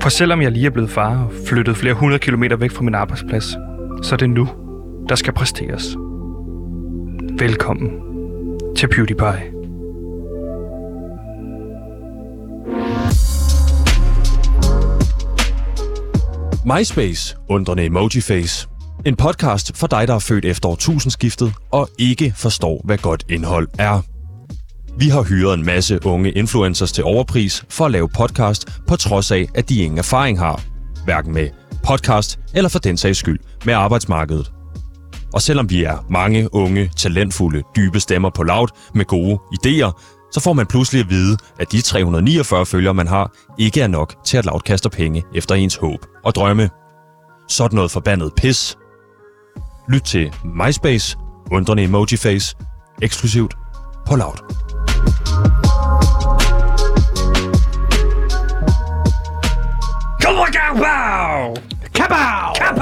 For selvom jeg lige er blevet far og flyttet flere hundrede kilometer væk fra min arbejdsplads, så er det nu, der skal præsteres. Velkommen til PewDiePie. MySpace, undrende emojiface. En podcast for dig, der er født efter årtusindskiftet og ikke forstår, hvad godt indhold er. Vi har hyret en masse unge influencers til overpris for at lave podcast, på trods af, at de ingen erfaring har. Hverken med podcast eller for den sags skyld med arbejdsmarkedet. Og selvom vi er mange unge, talentfulde, dybe stemmer på loud med gode idéer, så får man pludselig at vide, at de 349 følgere, man har, ikke er nok til at loud kaster penge efter ens håb og drømme. Sådan noget forbandet pis. Lyt til MySpace, undrende emojiface, eksklusivt på Loud. Kapow! Kapow! Kapow!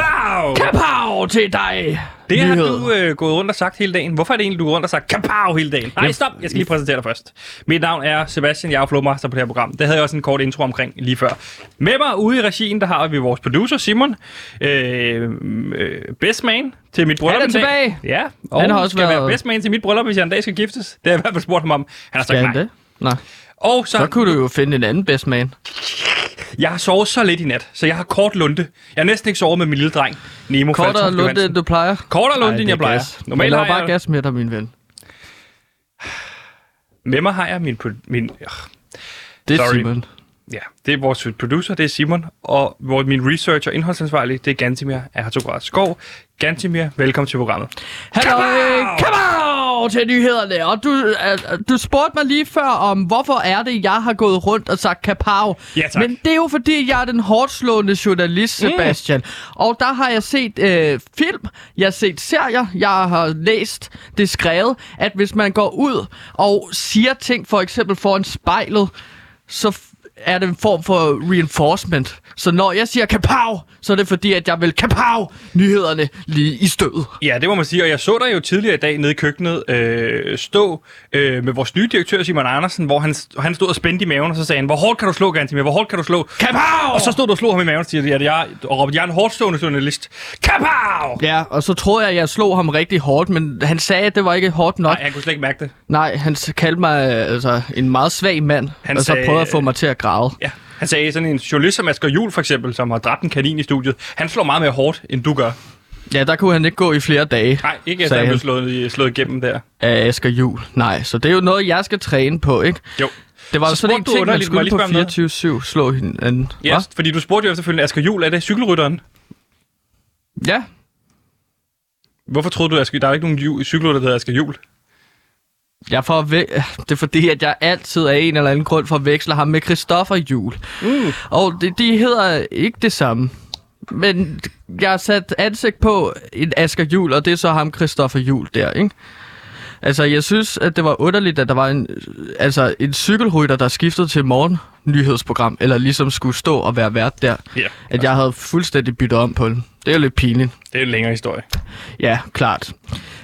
Kapow til dig! Det har du øh, gået rundt og sagt hele dagen. Hvorfor er det egentlig, du går rundt og sagt kapow hele dagen? Nej, stop. Jeg skal lige præsentere dig først. Mit navn er Sebastian. Jeg er flowmaster på det her program. Det havde jeg også en kort intro omkring lige før. Med mig ude i regien, der har vi vores producer, Simon. Øh, øh, best man til mit bryllup. Han er tilbage. Ja, og Han har også skal være været- best man til mit bryllup, hvis jeg en dag skal giftes. Det har jeg i hvert fald spurgt ham om. Han har sagt nej. Nej. Og så, Så kunne du jo finde en anden best man. jeg har sovet så lidt i nat, så jeg har kort lunde. Jeg har næsten ikke sovet med min lille dreng, Nemo Kortere lunde, Johansen. end du plejer. Kortere lunde, Ej, end jeg plejer. gas. Normalt jeg har bare jeg, gas med dig, min ven. med mig har jeg min, min øh, Det er Sorry. Simon. Ja, det er vores producer, det er Simon, og hvor min researcher og indholdsansvarlig, det er Gantimir Ertograd Skov. Gantimir, velkommen til programmet. Hallo, Kapow! Kapow til nyhederne. Og du, uh, du spurgte mig lige før om, hvorfor er det, jeg har gået rundt og sagt kapow. Ja, tak. Men det er jo fordi, jeg er den hårdt slående journalist, Sebastian. Mm. Og der har jeg set øh, film, jeg har set serier, jeg har læst det skrevet, at hvis man går ud og siger ting, for eksempel foran spejlet, så er det en form for reinforcement. Så når jeg siger kapow, så er det fordi, at jeg vil kapow nyhederne lige i stødet. Ja, det må man sige, og jeg så dig jo tidligere i dag nede i køkkenet øh, stå øh, med vores nye direktør, Simon Andersen, hvor han, han stod og spændte i maven, og så sagde han, hvor hårdt kan du slå, Gantimir, hvor hårdt kan du slå? Kapow! Og så stod du og slog ham i maven og siger, at jeg, og råbte, jeg er en hårdt stående journalist. Kapow! Ja, og så troede jeg, at jeg slog ham rigtig hårdt, men han sagde, at det var ikke hårdt nok. Nej, han kunne slet ikke mærke det. Nej, han kaldte mig øh, altså, en meget svag mand, Han og så sagde- prøvede at få mig til at græde. Ja, han sagde sådan en journalist som Asger Jul for eksempel, som har dræbt en kanin i studiet. Han slår meget mere hårdt, end du gør. Ja, der kunne han ikke gå i flere dage Nej, ikke efter han blev slået, slået igennem der. af Asger Jul. Nej, så det er jo noget, jeg skal træne på, ikke? Jo. Det var Så sådan en ting, man skulle på spørge om 24-7 slå hinanden. Yes, Hva? fordi du spurgte jo efterfølgende, Asger Jul, er det cykelrytteren? Ja, Hvorfor troede du, at der er ikke nogen ju- cykelrytter, der hedder Asger Jul? Jeg får det er fordi, at jeg altid af en eller anden grund forveksler ham med Christoffer Jul. Mm. Og de, de hedder ikke det samme. Men jeg har sat ansigt på en Asger Jul, og det er så ham Christoffer Jul der, ikke? Altså, jeg synes, at det var underligt, at der var en, altså, en cykelrytter, der skiftede til morgennyhedsprogram, eller ligesom skulle stå og være vært der. Ja, At jeg havde fuldstændig byttet om på den. Det er jo lidt pinligt. det er en længere historie. Ja, klart.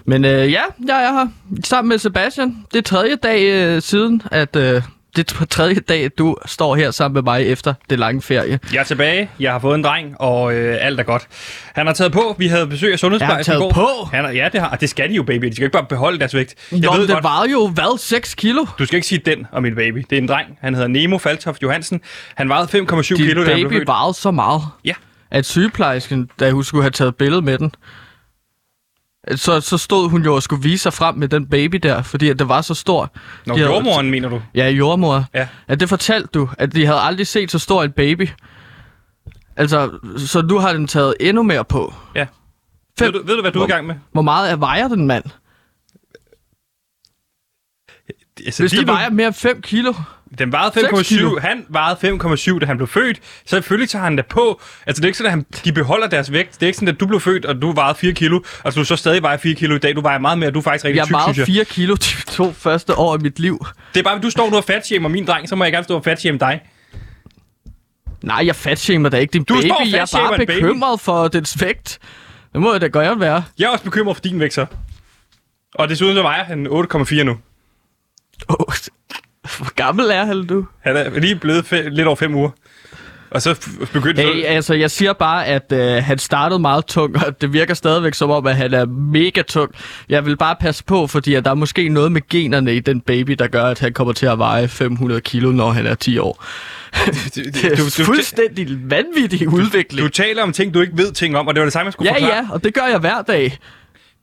Men øh, ja, jeg er her sammen med Sebastian. Det er tredje dag øh, siden, at øh, det er tredje dag, du står her sammen med mig efter det lange ferie. Jeg er tilbage, jeg har fået en dreng, og øh, alt er godt. Han har taget på, vi havde besøg af sundhedsplejersken i har går. taget på? Han har, ja, det har, det skal de jo, baby. De skal ikke bare beholde deres vægt. Jeg Nå, ved det godt, var jo, hvad, 6 kilo? Du skal ikke sige den om min baby. Det er en dreng. Han hedder Nemo Faltoft Johansen. Han vejede 5,7 Din kilo, da han blev baby vejede så meget, Ja. at sygeplejersken, da hun skulle have taget billede med den, så, så stod hun jo og skulle vise sig frem med den baby der, fordi at det var så stor. Nå, De havde- jordmoren, mener du? Ja, jordmor. Ja. At det fortalte du, at de havde aldrig set så stor en baby. Altså, så nu har den taget endnu mere på. Ja. Fem- Ved du, ved du, hvad du er i gang med? Hvor meget er vejer den mand? Altså, Hvis det nu- vejer mere end 5 kilo. Den vejede Seks 5,7. kilo. Han vejede 5,7, da han blev født. Så selvfølgelig tager han da på. Altså, det er ikke sådan, at han, de beholder deres vægt. Det er ikke sådan, at du blev født, og du vejede 4 kilo. Altså, du så stadig vejer 4 kilo i dag. Du vejer meget mere, du er faktisk rigtig Jeg tyk, synes jeg. 4 kilo de to første år af mit liv. Det er bare, at du står nu og fatshamer min dreng, så må jeg gerne stå og fatshame dig. Nej, jeg fatshamer da ikke din Du baby. står Jeg er fatshamer bare bekymret for dens vægt. Det må jeg da godt være. Jeg er også bekymret for din vægt, så. Og desuden så vejer han 8,4 nu. Oh, hvor gammel er han, du? Han er lige blevet fe- lidt over 5 uger. Og så begyndte Hey, altså, jeg siger bare, at øh, han startede meget tung, og det virker stadigvæk som om, at han er mega tung. Jeg vil bare passe på, fordi at der er måske noget med generne i den baby, der gør, at han kommer til at veje 500 kilo, når han er 10 år. du, Det er fuldstændig vanvittig udvikling. du taler om ting, du ikke ved ting om, og det var det samme, jeg skulle Ja, forklare. ja, og det gør jeg hver dag.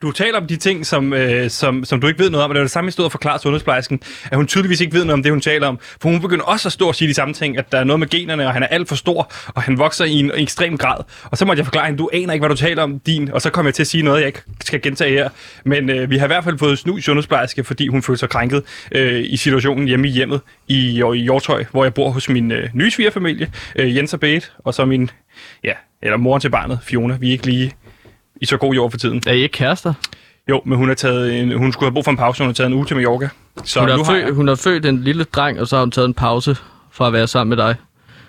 Du taler om de ting, som, øh, som, som du ikke ved noget om, og det var det samme, jeg stod og sundhedsplejersken, at hun tydeligvis ikke ved noget om det, hun taler om. For hun begynder også at stå og sige de samme ting, at der er noget med generne, og han er alt for stor, og han vokser i en ekstrem grad. Og så måtte jeg forklare hende, du aner ikke, hvad du taler om din, og så kom jeg til at sige noget, jeg ikke skal gentage her. Men øh, vi har i hvert fald fået snu sundhedsplejerske, fordi hun følte sig krænket øh, i situationen hjemme i hjemmet i, i Hjortøj, hvor jeg bor hos min øh, nye svigerfamilie, øh, Jens og Bete, og så min, ja, eller moren til barnet, Fiona. Vi er ikke lige i så god jord for tiden. Er I ikke kærester? Jo, men hun, har taget en, hun skulle have brug for en pause, hun har taget en uge til Mallorca. Så Hun nu har, har født, jeg, hun har født en lille dreng, og så har hun taget en pause fra at være sammen med dig.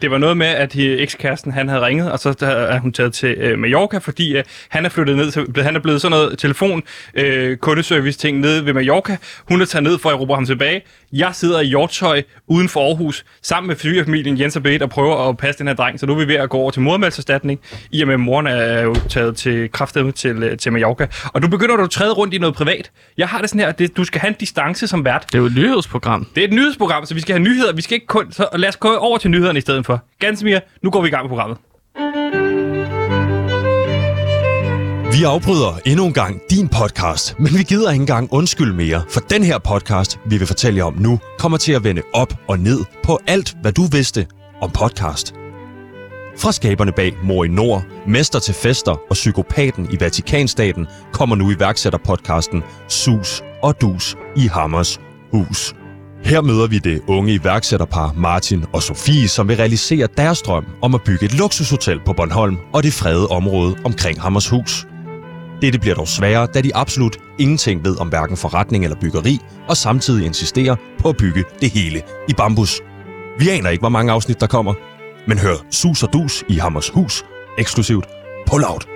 det var noget med, at ekskæresten han havde ringet, og så er hun taget til øh, Mallorca, fordi øh, han er flyttet ned til, han er blevet sådan noget telefon øh, kundeservice ting nede ved Mallorca. Hun er taget ned for at råbe ham tilbage. Jeg sidder i Hjortøj uden for Aarhus, sammen med svigerfamilien Jens og Bete og prøver at passe den her dreng, så nu er vi ved at gå over til modermælserstatning, i og med at moren er jo taget til kraftedeme til, øh, til Mallorca. Og du begynder du at træde rundt i noget privat. Jeg har det sådan her, det, du skal have en distance som vært. Det er jo et nyhedsprogram. Det er et nyhedsprogram, så vi skal have nyheder. Vi skal ikke kun... Så lad os gå over til nyhederne i stedet for. Ganske nu går vi i gang med programmet. Vi afbryder endnu en gang din podcast, men vi gider ikke engang undskyld mere, for den her podcast, vi vil fortælle jer om nu, kommer til at vende op og ned på alt, hvad du vidste om podcast. Fra skaberne bag Mor i Nord, Mester til Fester og Psykopaten i Vatikanstaten kommer nu iværksætterpodcasten Sus og Dus i Hammers Hus. Her møder vi det unge iværksætterpar Martin og Sofie, som vil realisere deres drøm om at bygge et luksushotel på Bornholm og det fredede område omkring Hammershus. Dette bliver dog sværere, da de absolut ingenting ved om hverken forretning eller byggeri, og samtidig insisterer på at bygge det hele i bambus. Vi aner ikke, hvor mange afsnit der kommer, men hør Sus og Dus i Hammers Hus, eksklusivt på Loud.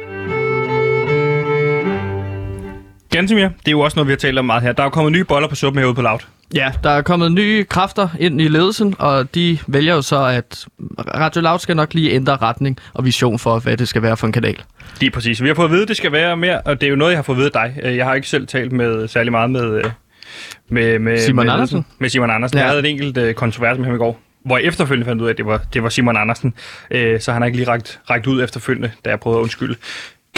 Gansimir, det er jo også noget, vi har talt om meget her. Der er jo kommet nye boller på suppen herude på Loud. Ja, der er kommet nye kræfter ind i ledelsen, og de vælger jo så, at Radio Loud skal nok lige ændre retning og vision for, hvad det skal være for en kanal. Lige præcis. Vi har fået at vide, at det skal være mere, og det er jo noget, jeg har fået at vide af dig. Jeg har ikke selv talt med særlig meget med... øh, med, med Simon med, Andersen? Med Simon Andersen. Ja. Jeg havde et enkelt øh, kontrovers med ham i går, hvor jeg efterfølgende fandt ud af, at det var, det var Simon Andersen. Øh, så han har ikke lige rækket, rækket ud efterfølgende, da jeg prøvede at undskylde.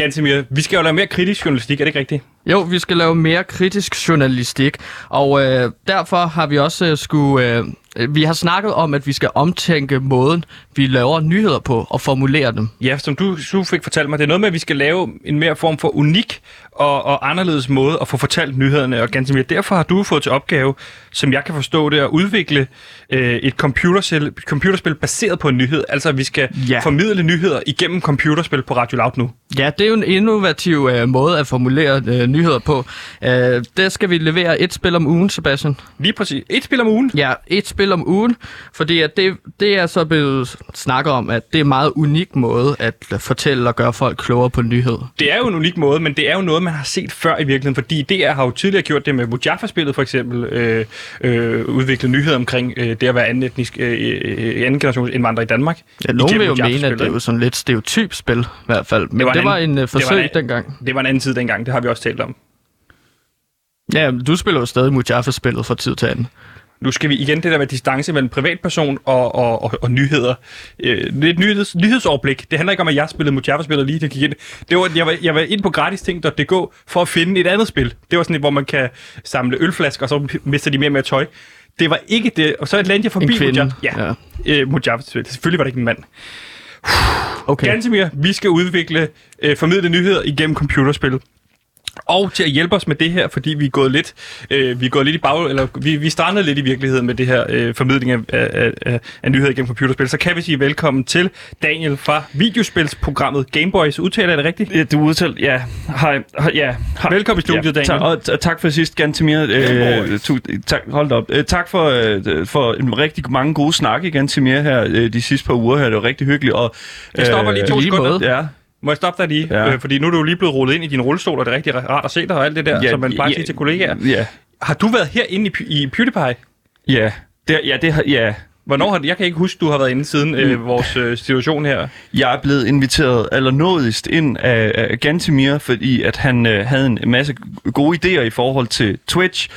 Gansimir, vi skal jo lave mere kritisk journalistik, er det ikke rigtigt? Jo, vi skal lave mere kritisk journalistik, og øh, derfor har vi også øh, skulle... Øh, vi har snakket om, at vi skal omtænke måden, vi laver nyheder på og formulere dem. Ja, som du, du fik fortalt mig, det er noget med, at vi skal lave en mere form for unik og, og anderledes måde at få fortalt nyhederne. Og ganske mere. Derfor har du fået til opgave, som jeg kan forstå det, at udvikle øh, et computerspil, computerspil baseret på en nyhed. Altså, at vi skal Ja. formidle nyheder igennem computerspil på Radio Loud nu. Ja, det er jo en innovativ øh, måde at formulere øh, nyheder på. Øh, der skal vi levere et spil om ugen, Sebastian. Lige præcis. Et spil om ugen. Ja, et spil om ugen, fordi at det, det er så blevet snakket om, at det er en meget unik måde at fortælle og gøre folk klogere på nyhed. Det er jo en unik måde, men det er jo noget, man har set før i virkeligheden, fordi DR har jo tidligere gjort det med Mujaffa-spillet for eksempel, øh, øh, udviklet nyheder omkring øh, det at være anden etnisk, øh, øh, anden generations indvandrer i Danmark. Ja, nogen vil jo mene, at det er jo sådan lidt stereotyp spil, i hvert fald. Men det var var, en det var anden- en det var forsøg en- dengang. Det var en anden tid dengang, det har vi også talt om. Ja, du spiller jo stadig Mujaffa-spillet fra tid til anden. Nu skal vi igen det der med distance mellem privatperson og, og, og, og nyheder. Øh, lidt nyheds, nyhedsoverblik. Det handler ikke om, at jeg spillede Mujaffa-spillet lige, det gik ind. Det var, jeg, var, jeg var ind på gratisting.dk for at finde et andet spil. Det var sådan et, hvor man kan samle ølflasker, og så mister de mere og mere tøj. Det var ikke det. Og så landte jeg forbi En kvinde. Mujaffa. Ja, ja. Øh, Mujaffa-spillet. Selvfølgelig var det ikke en mand. Okay. Gantemir, vi skal udvikle, øh, formidle nyheder igennem computerspil. Og til at hjælpe os med det her, fordi vi er gået lidt, øh, vi er gået lidt i bag, eller vi, vi strandede lidt i virkeligheden med det her øh, formidling af, af, af, af nyheder igennem computerspil, så kan vi sige velkommen til Daniel fra videospilsprogrammet Gameboys. Udtaler jeg det rigtigt? Ja, du udtalte, ja. Hej, ja. Hej. Velkommen i studiet, Daniel. Tak, og t- tak for sidst, Gantemir. Øh, tu, tak, hold op. Øh, tak for, øh, for en rigtig mange gode snakke, Gantemir, her øh, de sidste par uger her. Det var rigtig hyggeligt. Og, Jeg stopper lige to lige sekunder. Ja, Må jeg stoppe dig lige? Ja. Øh, fordi nu er du lige blevet rullet ind i din rullestol, og det er rigtig rart at se dig og alt det der, Ja, som man plejer ja, til kollegaer. ja, Har du været herinde i, i PewDiePie? ja. Det, ja, det ja. Hvornår har jeg kan ikke huske, du har været inde siden øh, vores øh, situation her. Jeg er blevet inviteret allernådigst ind af, af Gantimir, fordi at han øh, havde en masse gode idéer i forhold til Twitch,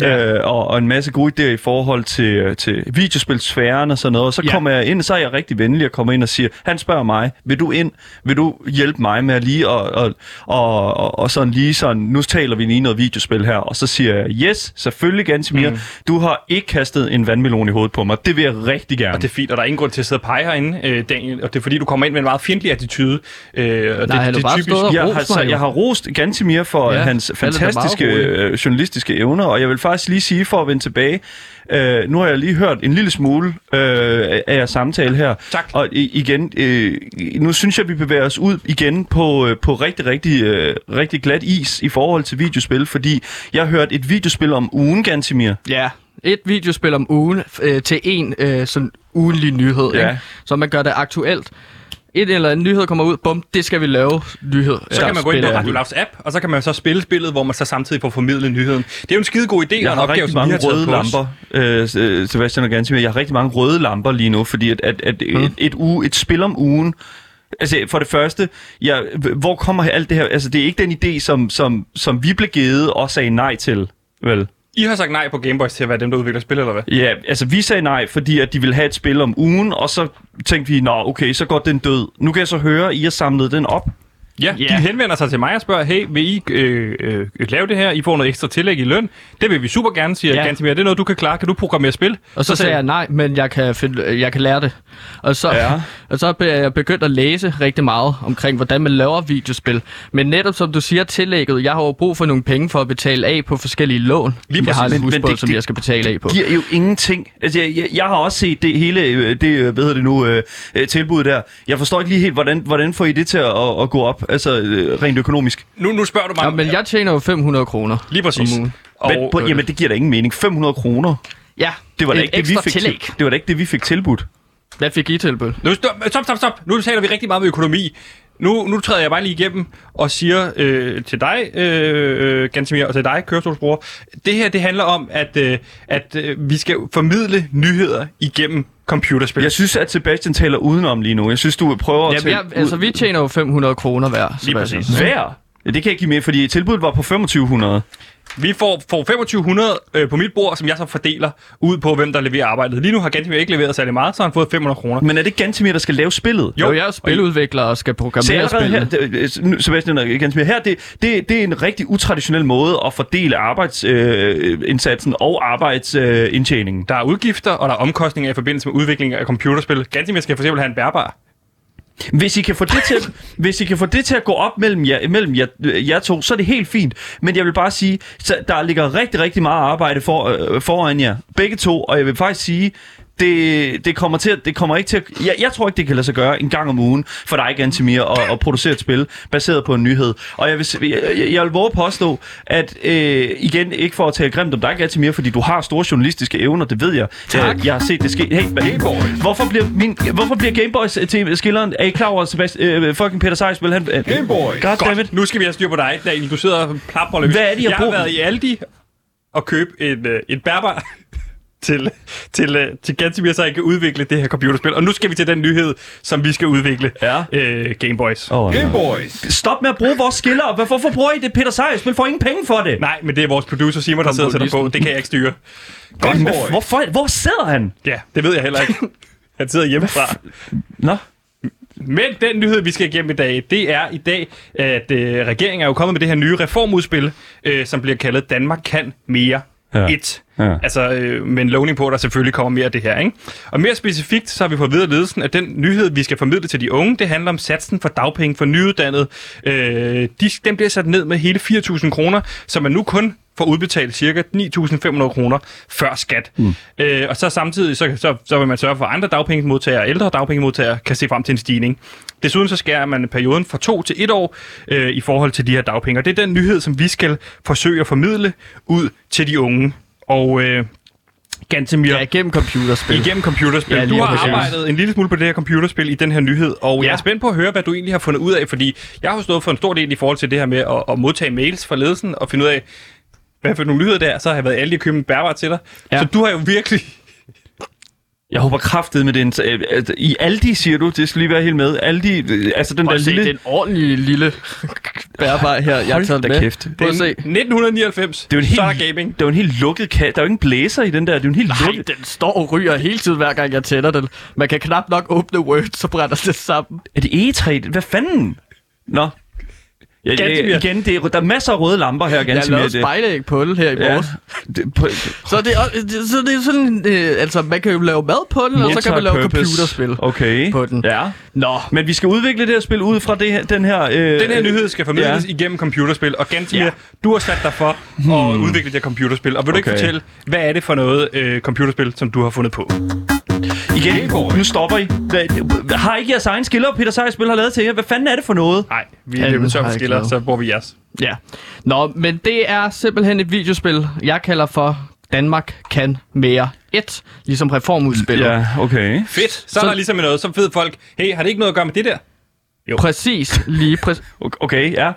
ja. øh, og, og en masse gode idéer i forhold til, øh, til videospilsfæren og sådan noget. Og så Ja. kommer jeg ind, så er jeg rigtig venlig og kommer ind og siger, han spørger mig, vil du ind, vil du hjælpe mig med at lige og, og, og, og, og sådan lige sådan, nu taler vi lige noget videospil her, og så siger jeg, yes, selvfølgelig Gantimir, mm. du har ikke kastet en vandmelon i hovedet på mig, det vil jeg rigtig gerne. Og det er fint, og der er ingen grund til at sidde og pege herinde, øh, Daniel. Og det er fordi, du kommer ind med en meget fjendtlig attitude. Øh, og Nej, det, det, bare er typisk. jeg har, mig så, jo. jeg har rost Gantimir for Ja, hans det fantastiske øh, journalistiske evner, og jeg vil faktisk lige sige, for at vende tilbage, øh, nu har jeg lige hørt en lille smule øh, af jeres samtale her, Tak. og igen, øh, nu synes jeg, vi bevæger os ud igen på, øh, på rigtig, rigtig, øh, rigtig glat is i forhold til videospil, fordi jeg har hørt et videospil om ugen, Gantimir. Ja, et videospil om ugen øh, til en øh, sådan ugenlig nyhed, Ja. ikke? så man gør det aktuelt. Et eller andet nyhed kommer ud, bum, det skal vi lave nyhed. Så kan man gå ind på. Radio Lavs app, og så kan man så spille spillet, hvor man så samtidig får formidlet nyheden. Det er jo en skide god idé, Jeg og en har opgave, rigtig som vi mange har røde lamper, øh, Sebastian og Gansimir. Jeg har rigtig mange røde lamper lige nu, fordi at, at, at Mm. et, et, uge, et spil om ugen... Altså, for det første, jeg, hvor kommer alt det her... Altså, det er ikke den idé, som, som, som vi blev givet og sagde nej til, vel? I har sagt nej på Gameboys til at være dem, der udvikler spil, eller hvad? Ja, altså vi sagde nej, fordi at de ville have et spil om ugen, og så tænkte vi, nå okay, så går den død. Nu kan jeg så høre, at I har samlet den op. Ja, Ja. de henvender sig til mig og spørger, hey, vil I øh, øh, lave det her? I får noget ekstra tillæg i løn. Det vil vi super gerne, siger ja. Gantimir. Det er noget, du kan klare. Kan du programmere spil? Og så, sagde jeg nej, men jeg kan, finde, jeg kan lære det. Og så, Ja. og så er jeg begyndt at læse rigtig meget omkring, hvordan man laver videospil. Men netop som du siger, tillægget, jeg har jo brug for nogle penge for at betale af på forskellige lån. Lige jeg har en husbåd, det- som det- jeg skal betale af på. giver jo ingenting. Altså, jeg, jeg, jeg har også set det hele, øh, det, øh, hvad hedder det nu, øh, øh, tilbud der. Jeg forstår ikke lige helt, hvordan, hvordan får I det til at, at, at gå op, altså øh, rent økonomisk? Nu, nu spørger du mig. Ja, men jeg tjener jo 500 kroner. Lige præcis. om ugen. Og, Men, på, øh, jamen, det giver da ingen mening. 500 kroner. Ja, Det var da et ikke det, vi ekstra fik tillæg. til, det var da ikke det, vi fik tilbudt. Hvad fik I tilbud? Nu, stop, stop, stop, stop. Nu taler vi rigtig meget om økonomi. Nu, nu træder jeg bare lige igennem og siger øh, til dig, øh, Gansimir, og til dig, kørestolsbror, det her det handler om, at, øh, at øh, vi skal formidle nyheder igennem computerspil. Jeg synes, at Sebastian taler udenom lige nu. Jeg synes, du prøver at Ja, tale jeg, altså, vi tjener jo 500 kroner hver. Lige Sebastian. præcis. Hver? Ja, det kan jeg ikke give mere, fordi tilbuddet var på 2500. Vi får, får 2500 øh, på mit bord, som jeg så fordeler ud på, hvem der leverer arbejdet. Lige nu har Gansimir ikke leveret særlig meget, så har han fået 500 kroner. Men er det Gantemir, der skal lave spillet? Jo, jeg er spiludvikler og skal programmere allerede her, spillet. det- Sebastian og Gantemir, her, det, det, det er en rigtig utraditionel måde at fordele arbejdsindsatsen øh, indsatsen og arbejdsindtjeningen. Øh. Der er udgifter, og der er omkostninger i forbindelse med udvikling af computerspil. Gansimir skal for eksempel have en bærbar. Hvis I kan få det til, hvis I kan få det til at gå op mellem jer, mellem jer, øh, jer to, så er det helt fint. Men jeg vil bare sige, så der ligger rigtig, rigtig meget arbejde for, øh, foran jer. Begge to. Og jeg vil faktisk sige, det, det kommer til at, det kommer ikke til at, jeg, jeg tror ikke, det kan lade sig gøre en gang om ugen for dig, Gantemir, at, at producere et spil baseret på en nyhed. Og jeg vil, jeg, jeg, jeg vil våge påstå, at øh, igen, ikke for at tale grimt om dig, Gantemir, fordi du har store journalistiske evner, det ved jeg. Tak. Øh, jeg har set det ske. Hey, Gameboy. Hvorfor bliver, min, hvorfor bliver Gameboys til skilleren? Er I klar over, Sebastian, øh, fucking Peter Sejsbøl? Han, Gameboy. Goddammit. Godt, nu skal vi have styr på dig, Daniel. Du sidder og plapper løs. Hvad er det, jeg jeg har været i Aldi og købe en, øh, en bærbar til, til, øh, til Gansimir, så jeg kan udvikle det her computerspil. Og nu skal vi til den nyhed, som vi skal udvikle. Ja. Øh, Gameboys. Oh, Gameboys. Stop med at bruge vores skiller. Hvorfor bruger I det, Peter Sejsbøl? Får ingen penge for det. Nej, men det er vores producer Simon, der sidder og sætter på. Det kan jeg ikke styre. Godt, men hvorfor, hvor sidder han? Ja, det ved jeg heller ikke. Han sidder hjemmefra. Nå. Men den nyhed, vi skal igennem i dag, det er i dag, at øh, regeringen er jo kommet med det her nye reformudspil, øh, som bliver kaldet Danmark kan mere Ja. 1. Ja. Altså øh, med en lovning på, at der selvfølgelig kommer mere af det her. Ikke? Og mere specifikt, så har vi fået videre ledelsen, at den nyhed, vi skal formidle til de unge, det handler om satsen for dagpenge for nyuddannede. Øh, de, den bliver sat ned med hele 4.000 kroner, så man nu kun får udbetalt ca. 9.500 kroner før skat. Mm. Øh, og så samtidig, så, så, så vil man sørge for, at andre dagpengemodtagere, ældre dagpengemodtagere, kan se frem til en stigning. Desuden så skærer man perioden fra to til et år øh, i forhold til de her dagpenge. Og det er den nyhed, som vi skal forsøge at formidle ud til de unge. Og øh, Gantemir, Ja, igennem computerspil. igennem computerspil. Ja, du har præcis. arbejdet en lille smule på det her computerspil i den her nyhed, og ja. jeg er spændt på at høre, hvad du egentlig har fundet ud af, fordi jeg har jo stået for en stor del i forhold til det her med at, at modtage mails fra ledelsen og finde ud af, hvad for nogle nyheder der er. Så har jeg været ærlig at købe en bærbar til dig. Ja. Så du har jo virkelig Jeg håber kraftet med den. øh, øh, I Aldi, siger du? Det skal lige være helt med. Aldi, øh, altså den Prøv der se, lille... det er en ordentlig lille bærbar her, jeg har taget med. kæft. Prøv at se. 1999. Det er en Så er helt, der gaming. det er en helt lukket kasse. Der er jo ingen blæser i den der. Det er en helt Nej, lukket... den står og ryger hele tiden, hver gang jeg tænder den. Man kan knap nok åbne Word, så brænder det sammen. Er det E3? Hvad fanden? Nå. Ja, ja, igen, det er, der er masser af røde lamper her, Jeg har Gantemir. lavet det- spejlæg på den her i Ja, morges. det, på, Så det, er, det- så det er sådan, øh, altså man kan jo lave mad på den, og så kan man lave multi-purpose. computerspil Okay. på den. Ja. Nå, Men vi skal udvikle det her spil ud fra det her, den her... Øh, Den her nyhed skal formidles Ja. igennem computerspil, og Gantemir, Ja. du har sat dig for at udvikle det her computerspil. Og vil du ikke fortælle, hvad er det for noget øh, computerspil, som du har fundet på? Igen, nu stopper I. Hvad, har ikke jeres egen skiller, Peter Sejs-spil har lavet til jer? Hvad fanden er det for noget? Nej, vi er løbet tør for skiller, så bruger vi jeres. ja. Nå, men det er simpelthen et videospil, jeg kalder for Danmark kan mere 1, ligesom reformudspillet. Ja, okay. Fedt. Så, så Så- er der ligesom noget, så ved folk, hey, har det ikke noget at gøre med det der? Præcis, lige præcis. Okay, ja.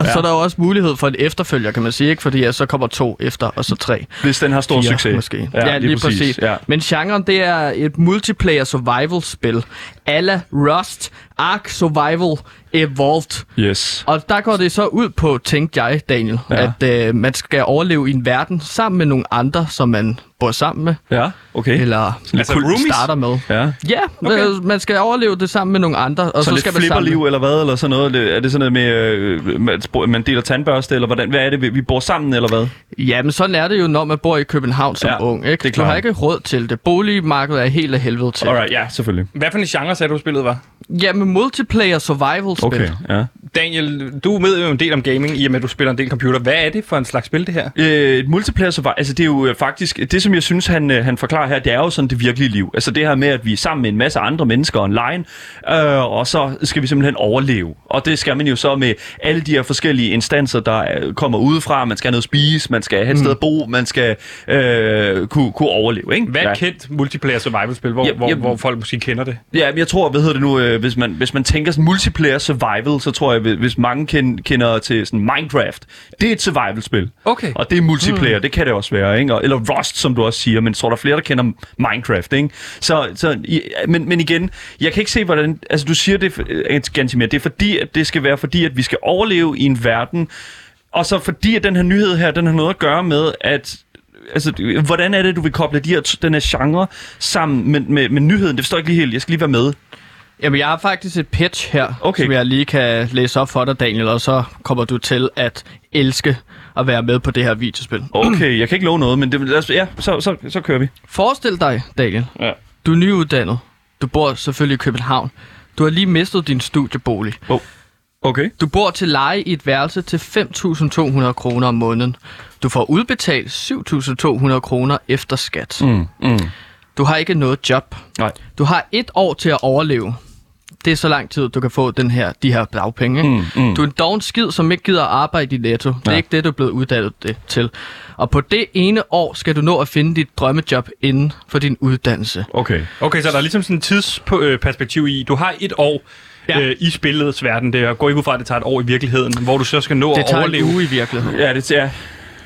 Og Ja. så er der jo også mulighed for en efterfølger, kan man sige, ikke? Fordi ja, så kommer to efter, og så tre. Hvis den har stor Fire, succes. måske. Ja, lige, lige præcis. Ja. Men genren, det er et multiplayer survival-spil. Alla Rust, Ark Survival Evolved. Yes. Og der går det så ud på, tænkte jeg, Daniel, Ja. at øh, man skal overleve i en verden sammen med nogle andre, som man bor sammen med, Ja, okay. eller Altså roomies? starter med. Ja. Ja, Okay. okay. man skal overleve det sammen med nogle andre, og Så, så, lidt skal man sammen. flipperliv eller hvad, eller sådan noget? Er det sådan noget med, øh, man deler tandbørste, eller hvordan? Hvad er det, vi- bor sammen, eller hvad? Ja, men sådan er det jo, når man bor i København som Ja, ung. det er Ikke? Du klart. har ikke råd til det. Boligmarkedet er helt af helvede til. Alright, ja, selvfølgelig. Hvad for en genre sagde du, spillet var? Ja, men multiplayer survival-spil. Okay, ja. Daniel, du ved jo en del om gaming, i og med, at du spiller en del computer. Hvad er det for en slags spil, det her? Øh, et multiplayer survival, altså det er jo øh, faktisk, det som jeg synes, han, øh, han forklarer her, det er jo sådan det virkelige liv. Altså det her med, at vi er sammen med en masse andre mennesker online, øh, og så skal vi simpelthen overleve. Og det skal man jo så med alle de her forskellige instanser, der øh, kommer udefra. Man skal have noget at spise, man skal have et sted at bo, man skal øh, kunne, kunne overleve, ikke? Hvad er et kendt multiplayer survival-spil, hvor, Ja, hvor, ja. hvor folk måske kender det? Ja, men jeg tror, hvad hedder det nu, øh, hvis, man, hvis man tænker sådan multiplayer survival, så tror jeg, hvis- mange kend, kender til sådan Minecraft, det er et survival-spil. Okay. Og det er multiplayer, mm. det kan det også være, ikke? Og, eller Rust, som du også siger, men tror, der er flere, der kender Minecraft, ikke? Så, så i- men, men igen, jeg kan ikke se, hvordan... Altså, du siger det, øh, Gantimir, det er fordi, at det skal være fordi, at vi skal overleve i en verden, og så fordi, at den her nyhed her, den har noget at gøre med, at Altså, hvordan er det, du vil koble de her, den her genre sammen med, med, med nyheden? Det forstår jeg ikke lige helt. Jeg skal lige være med. Jamen, jeg har faktisk et pitch her, Okay. som jeg lige kan læse op for dig, Daniel, og så kommer du til at elske at være med på det her videospil. Okay, jeg kan ikke love noget, men det, lad os, ja, så, så, så kører vi. Forestil dig, Daniel, Ja. du er nyuddannet. Du bor selvfølgelig i København. Du har lige mistet din studiebolig. Okay. Du bor til leje i et værelse til 5.200 kroner om måneden. Du får udbetalt 7.200 kroner efter skat. Mm, mm. Du har ikke noget job. Nej. Du har et år til at overleve. Det er så lang tid, du kan få den her, de her dagpenge. Ikke? Mm, mm. Du er en doven skid, som ikke gider at arbejde i Netto. Det er Ja. ikke det, du er blevet uddannet det til. Og på det ene år skal du nå at finde dit drømmejob inden for din uddannelse. Okay. Okay, så der er ligesom sådan et tidsperspektiv i. Du har et år Ja. øh, i spillets verden. Det går ikke ud fra, at det tager et år i virkeligheden, hvor du så skal nå Det at tager overleve. en uge i virkeligheden. Ja, det er...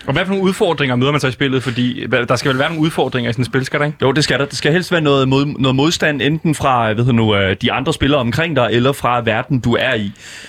Og hvad for nogle udfordringer møder man så i spillet? Fordi der skal vel være nogle udfordringer i sådan et spil, skal der ikke? Jo, det skal der. Det skal helst være noget, mod, noget modstand, enten fra hedder nu, øh, de andre spillere omkring dig, eller fra verden, du er i.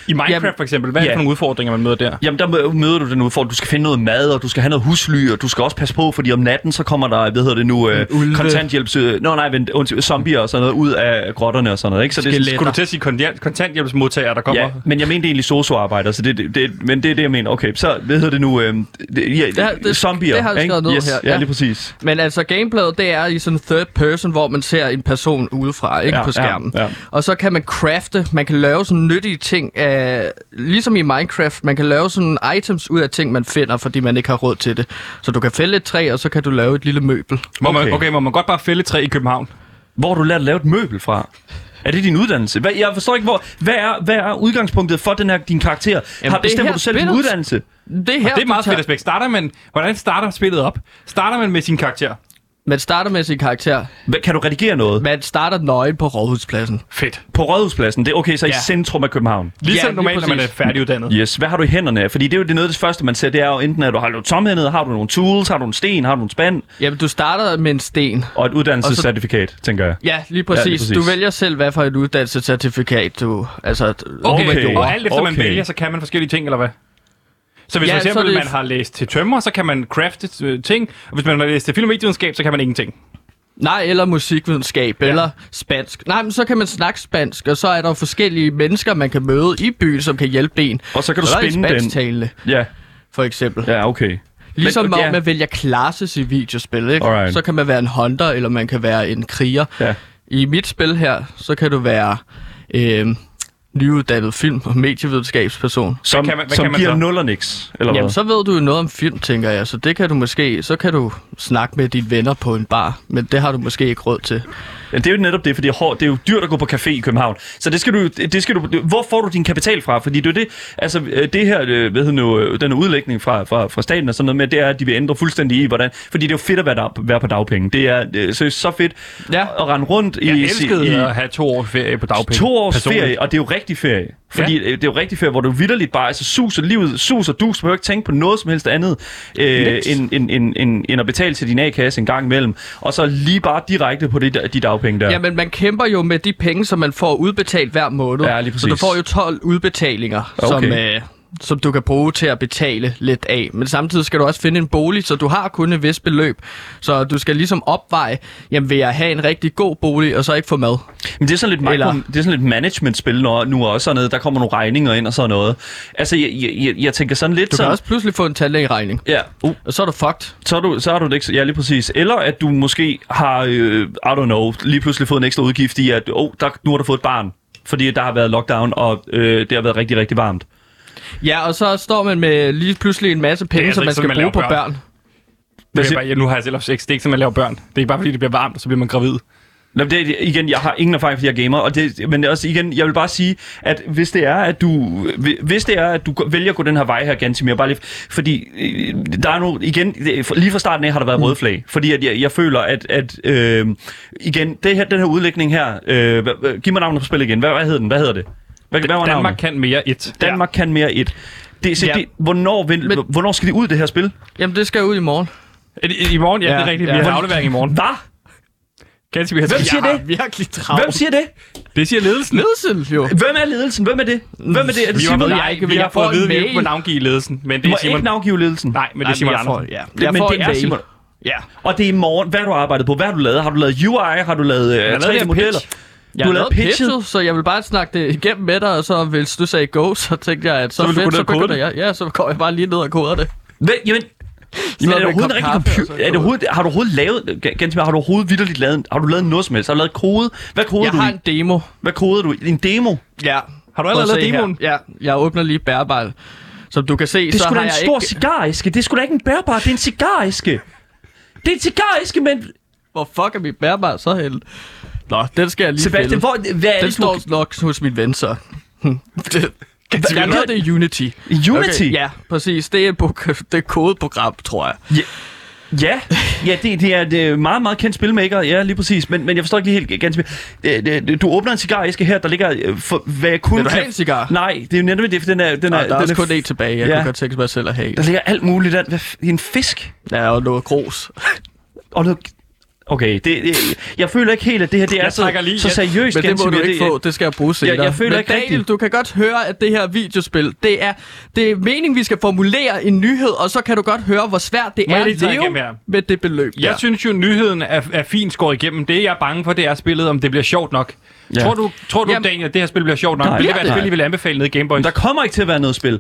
I Minecraft Jamen, for eksempel, hvad er det ja. for nogle udfordringer, man møder der? Jamen, der mø- møder du den udfordring. Du skal finde noget mad, og du skal have noget husly, og du skal også passe på, fordi om natten, så kommer der, hvad hedder det nu, øh, Ulve. kontanthjælps... Øh, nå, nej, vent, undskyld, zombier og sådan noget ud af grotterne og sådan noget, ikke? Så det, Skeletter. Skulle du til at sige kontant- kontanthjælpsmodtagere, der kommer? Ja, men jeg mente egentlig socioarbejder, så det, det, det, men det er det, jeg mener. Okay, så hvad hedder det nu? Øh, det, ja, Det har- det- zombier, det har jeg ikke? skrevet ned yes, her, Ja, ja. lige præcis. Men altså, gameplayet, det er i sådan third person, hvor man ser en person udefra, ikke Ja, på skærmen. ja, ja. Og så kan man crafte, man kan lave sådan nyttige ting, af, ligesom i Minecraft, man kan lave sådan items ud af ting, man finder, fordi man ikke har råd til det. Så du kan fælde et træ, og så kan du lave et lille møbel. Må man, Okay. okay, må man godt bare fælde et træ i København? Hvor har du lært at lave et møbel fra? Er det din uddannelse? Hvad, jeg forstår ikke, hvor, hvad, er, hvad er udgangspunktet for den her, din karakter? Jamen, har det er bestemmer du selv din spillet. uddannelse? Det er her, Det er meget fedt aspekt. Starter man, hvordan starter spillet op? Starter man med sin karakter? Man starter med sin karakter. Hvad- Kan du redigere noget? Man starter nøgen på Rådhuspladsen. Fedt. På Rådhuspladsen, det er okay, så i Ja. centrum af København. Ligesom Ja, ja, lige normalt, når man er præcis. færdiguddannet. Yes, hvad har du i hænderne? Fordi det er jo det noget af det første, man ser, det er jo enten, at du har du tomhændet, har du nogle tools, har du en sten, har du en spand, Jamen, du starter med en sten. og et uddannelsescertifikat, tænker jeg. Ja, lige præcis. Ja, lige præcis. Du vælger selv, hvad for et uddannelsescertifikat du... Altså, Okay. Okay. Og alt efter man Okay. vælger, så kan man forskellige ting, eller hvad? Så hvis Ja, for eksempel det- man har læst til tømmer, så kan man crafte øh, ting. Og hvis man har læst til film og medievidenskab, så kan man ingenting. Nej, eller musikvidenskab, ja. eller spansk. Nej, men så kan man snakke spansk, og så er der forskellige mennesker, man kan møde i byen, som kan hjælpe en. Og så kan du Så der er spinde den. Ja, for eksempel. ja, okay. Ligesom om ja. man vælger classes i videospil, ikke? Alright. Så kan man være en hunter, eller man kan være en kriger. Ja. I mit spil her, så kan du være øh, nyuddannet film- og medievidenskabsperson. Som, kan man- som kan man giver så? nul og niks, eller Jamen, hvad? så ved du jo noget om film, tænker jeg. Så det kan du måske, så kan du snakke med dine venner på en bar. Men det har du måske ikke råd til. Ja, det er jo netop det, fordi det er, hårdt, det er jo dyrt at gå på café i København. Så det skal du, det skal du, hvor får du din kapital fra? Fordi det er det, altså øh, det her, øh, hvad hedder nu, øh, den udlægning fra, fra, fra staten og sådan noget med, det er, at de vil ændre fuldstændig i, hvordan, fordi det er jo fedt at være, der, være på dagpenge. Det er så, så fedt Ja. at rende rundt i, Jeg elskede i, at have to års ferie på dagpenge. To års Personligt. ferie, og det er jo rigtig ferie. Fordi Ja. det er jo rigtig ferie, hvor du vidderligt bare altså, suser livet, suser du, så ikke tænke på noget som helst andet, øh, end, end, end, end, end at betale til din A-kasse en gang imellem. Og så lige bare direkte på de, de dagpenge der. Jamen, man kæmper jo med de penge, som man får udbetalt hver måned. Ja, lige så du præcis. får jo 12 udbetalinger, Okay. som, øh, som du kan bruge til at betale lidt af. Men samtidig skal du også finde en bolig, så du har kun et vist beløb. Så du skal ligesom opveje, jamen vil jeg have en rigtig god bolig, og så ikke få mad. Men det er sådan lidt, micro, Eller- det er sådan lidt management-spil nu, nu også sådan noget. Der kommer nogle regninger ind og sådan noget. Altså, jeg, jeg, jeg, jeg tænker sådan lidt Du kan sådan... også pludselig få en tandlægeregning, Ja, uh, og så er du fucked. så, er du, så har du det ikke... Ja, lige præcis. Eller at du måske har, øh, I don't know, lige pludselig fået en ekstra udgift i, at oh, der, nu har du fået et barn. Fordi der har været lockdown, og øh, det har været rigtig, rigtig varmt. Ja, og så står man med lige pludselig en masse penge, altså som man sådan, skal man bruge på børn. børn. Det er bare, ja, nu har jeg selv sex. Det er ikke sådan, man laver børn. Det er ikke bare, fordi det bliver varmt, og så bliver man gravid. Nå, det, er- igen, jeg har ingen erfaring, fordi jeg er gamer, og det, men det er også igen, jeg vil bare sige, at hvis det er, at du, hvis det er, at du vælger at gå den her vej her, Gantimir, bare lige, fordi øh, der er nu, igen, lige fra starten af har der været røde flag, fordi at jeg, jeg føler, at, at øh, igen, det her, den her udlægning her, øh, giv mig navnet på spillet igen, hvad, hvad hedder den, hvad hedder det? Hvad, hvad var Danmark kan mere 1. Danmark ja. kan mere 1. Det, så ja. det, hvornår, vil, Men, hvornår skal det ud, det her spil? Jamen, det skal ud i morgen. I, i morgen? Ja, ja, det er rigtigt. Ja. Vi har aflevering i morgen. Hvad? Ganske, vi har Hvem siger det? Jeg har virkelig travlt. Hvem siger det? Det siger ledelsen. Ledelsen, jo. Hvem er ledelsen? Hvem er det? Hvem er det? Er det vi Simon? Ved, ikke, vi har fået at vide, at vi ikke må navngive ledelsen. Men det er Simon. ikke navngive ledelsen? Nej, men det er Simon Andersen. Ja. Det, men det er Simon. Ja. Og det er i morgen. Hvad har du arbejdet på? Hvad har du lavet? Har du lavet øh, UI? Har du lavet, øh, 3D-modeller? Jeg Du har har lavet pitchet? pitchet, så jeg vil bare snakke det igennem med dig, og så hvis du sagde go, så tænkte jeg, at så, Så fedt, så begynder jeg. Ja, så går jeg bare lige ned og koder det. Hvad? Jamen, Jamen, er det en overhovedet en rigtig computer? Er det overhovedet, har du overhovedet lavet, ganske har du overhovedet vidderligt lavet, har du lavet noget som helst? Har du lavet kode? Hvad Jeg du har i? en demo. Hvad kodede du? En demo? Ja. Har du allerede lavet se her. demoen? Ja, jeg åbner lige bærbejl. Som du kan se, Det er så sgu da har en jeg stor ikke... cigaræske. Det er sgu da ikke en bærbar, det er en cigaræske. Det er en cigaræske, men... Hvor fuck er mit bærbejl så hen? Nå, den skal jeg lige Sebastian, finde. hvor, hvad er Den det, står du... nok hos min ven, så. det, jeg ved, det er Unity. Unity? Okay, ja, præcis. Det er et, det er et kodeprogram, tror jeg. Ja, ja det, det, er, det er meget, meget kendt spilmaker, ja, lige præcis. Men, men jeg forstår ikke lige helt ganske... Øh, det- Du åbner en cigaræske her, der ligger... øh, For, hvad jeg kun Vil du kan- have en cigar? Nej, det er jo netop det, for den er... Den Nå, er, der er den også er kun en tilbage. Jeg Ja. kunne godt tænke mig selv at have. Der ligger alt muligt der. Hvad, en fisk? Ja, og noget grus. Og noget... Okay, det, det, jeg føler ikke helt, at det her det er Jeg så, lige- så jeg- seriøst. Men det må du ikke få. Det skal jeg bruge senere. jeg føler Men ikke Daniel, rigtigt- du kan godt høre, at det her videospil, det er, det er meningen, vi skal formulere en nyhed, og så kan du godt høre, hvor svært det Må er jeg at leve med det beløb. Jeg der. synes jo, nyheden er, er fint skåret igennem. Det, jeg er bange for, det er spillet, om det bliver sjovt nok. Ja. Tror du, tror du Jamen- Daniel, at det her spil bliver sjovt nok? Nej, vil det det være et er spil, det. I vil anbefale nede i Gameboys? Der kommer ikke til at være noget spil.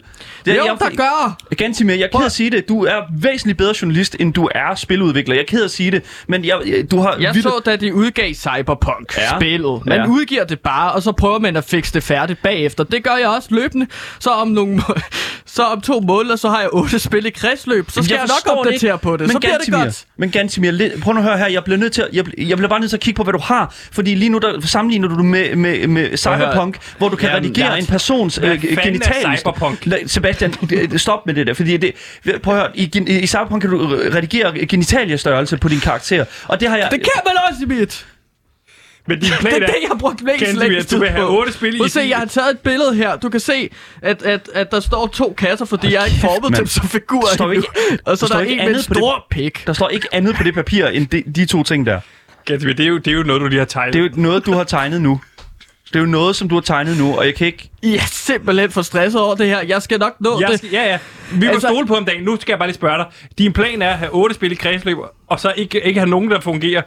Det, Jo, jeg, der gør! Gantimir, jeg er ked at sige det. Du er væsentligt bedre journalist, end du er spiludvikler. Jeg er ked at sige det. Men jeg, jeg, du har... Jeg vildt- så, da de udgav Cyberpunk-spillet. Ja. Man Ja. udgiver det bare, og så prøver man at fikse det færdigt bagefter. Det gør jeg også løbende. Så om, nogle, må- så om to måneder, så har jeg otte spil i kredsløb. Så skal jeg, forstår nok opdatere ikke. på det. Men så bliver det Gantimir, godt. Men Gantimir, prøv nu at høre her. Jeg bliver, nødt til at, jeg, bliver- jeg bliver bare nødt til at kigge på, hvad du har. Fordi lige nu der sammenligner du det med, med, med Cyberpunk, hvor du kan Jamen, redigere jeg- en persons øh, genitalier. Cyberpunk? Sebastian, d- stop med det der. Fordi det, prøv at høre, i, gen- i Cyberpunk kan du redigere genitaliestørrelse på din karakter. Og det har jeg... Det kan man også i mit. Men din Det plan er er, det, jeg har brugt længst du tid vil have på. otte spil i Prøv at se, jeg har taget et billede her. Du kan se, at, at, at der står to kasser, fordi jeg har ikke formet mand. dem som figurer står endnu. ikke- Og så der der står er ikke en med en andet på det- stor pik. Der står ikke andet på det papir, end de, de to ting der. Gantemir, det er, jo, det er jo noget, du lige har tegnet. Det er jo noget, du har tegnet nu. Det er jo noget, som du har tegnet nu, og jeg kan ikke... I er simpelthen for stresset over det her. Jeg skal nok nå Jeg det. skal, ja, ja. Vi må Altså- stole på om dagen. Nu skal jeg bare lige spørge dig. Din plan er at have otte spil i kredsløb, og så ikke, ikke have nogen, der fungerer.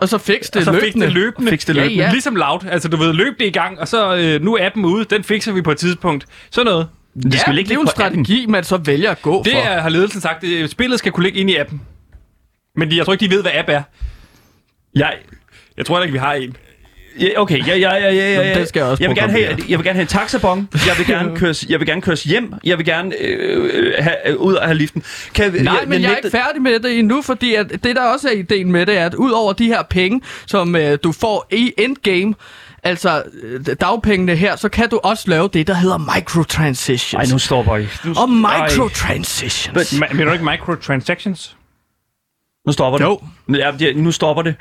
Og så fix det Og så fik løbende. det løbende. Fix det Ja, løbende. ja. Ligesom loud. Altså, du ved, løb det i gang, og så øh, nu er appen ude. Den fikser vi på et tidspunkt. Sådan noget. Det Ja, skal vel det ikke er jo en ligge på appen. strategi, man så vælger at gå Det for. er, har ledelsen sagt. Øh, Spillet skal kunne ligge inde i appen. Men de, jeg tror ikke, de ved, hvad app er. Jeg, Jeg tror ikke, vi har en. Ja, okay, ja, ja, ja, ja, ja. Jamen, den skal jeg også jeg vil gerne have, jeg vil gerne have en taxabon. Jeg vil gerne køres, jeg vil gerne køres hjem. Jeg vil gerne øh, øh, have, øh, ud og have liften. Kan, Nej, jeg, men jeg er ikke færdig med det endnu, fordi at det, der også er ideen med det, er, at ud over de her penge, som øh, du får i endgame, altså øh, dagpengene her, så kan du også lave det, der hedder microtransactions. Ej, nu stopper I. Nu, Og Ej, microtransactions. Ma- Mener du ikke microtransactions? nu stopper det. Jo. Ja, det- nu stopper det.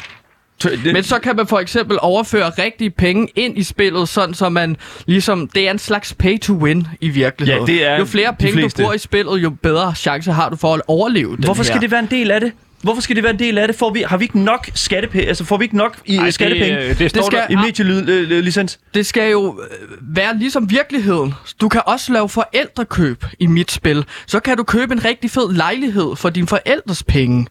Det Men så kan man for eksempel overføre rigtige penge ind i spillet, sådan så man ligesom, det er en slags pay to win i virkeligheden. Ja, det er jo flere penge du fleste. bruger i spillet, jo bedre chance har du for at overleve Hvorfor skal det være en del af det? Hvorfor skal det være en del af det? Får vi, har vi ikke nok skattepenge? Altså, får vi ikke nok i Ej, det, skattepenge? øh, det står skal- der. I medielicens? Det skal jo øh, være ligesom virkeligheden. Du kan også lave forældrekøb i mit spil. Så kan du købe en rigtig fed lejlighed for dine forældres penge.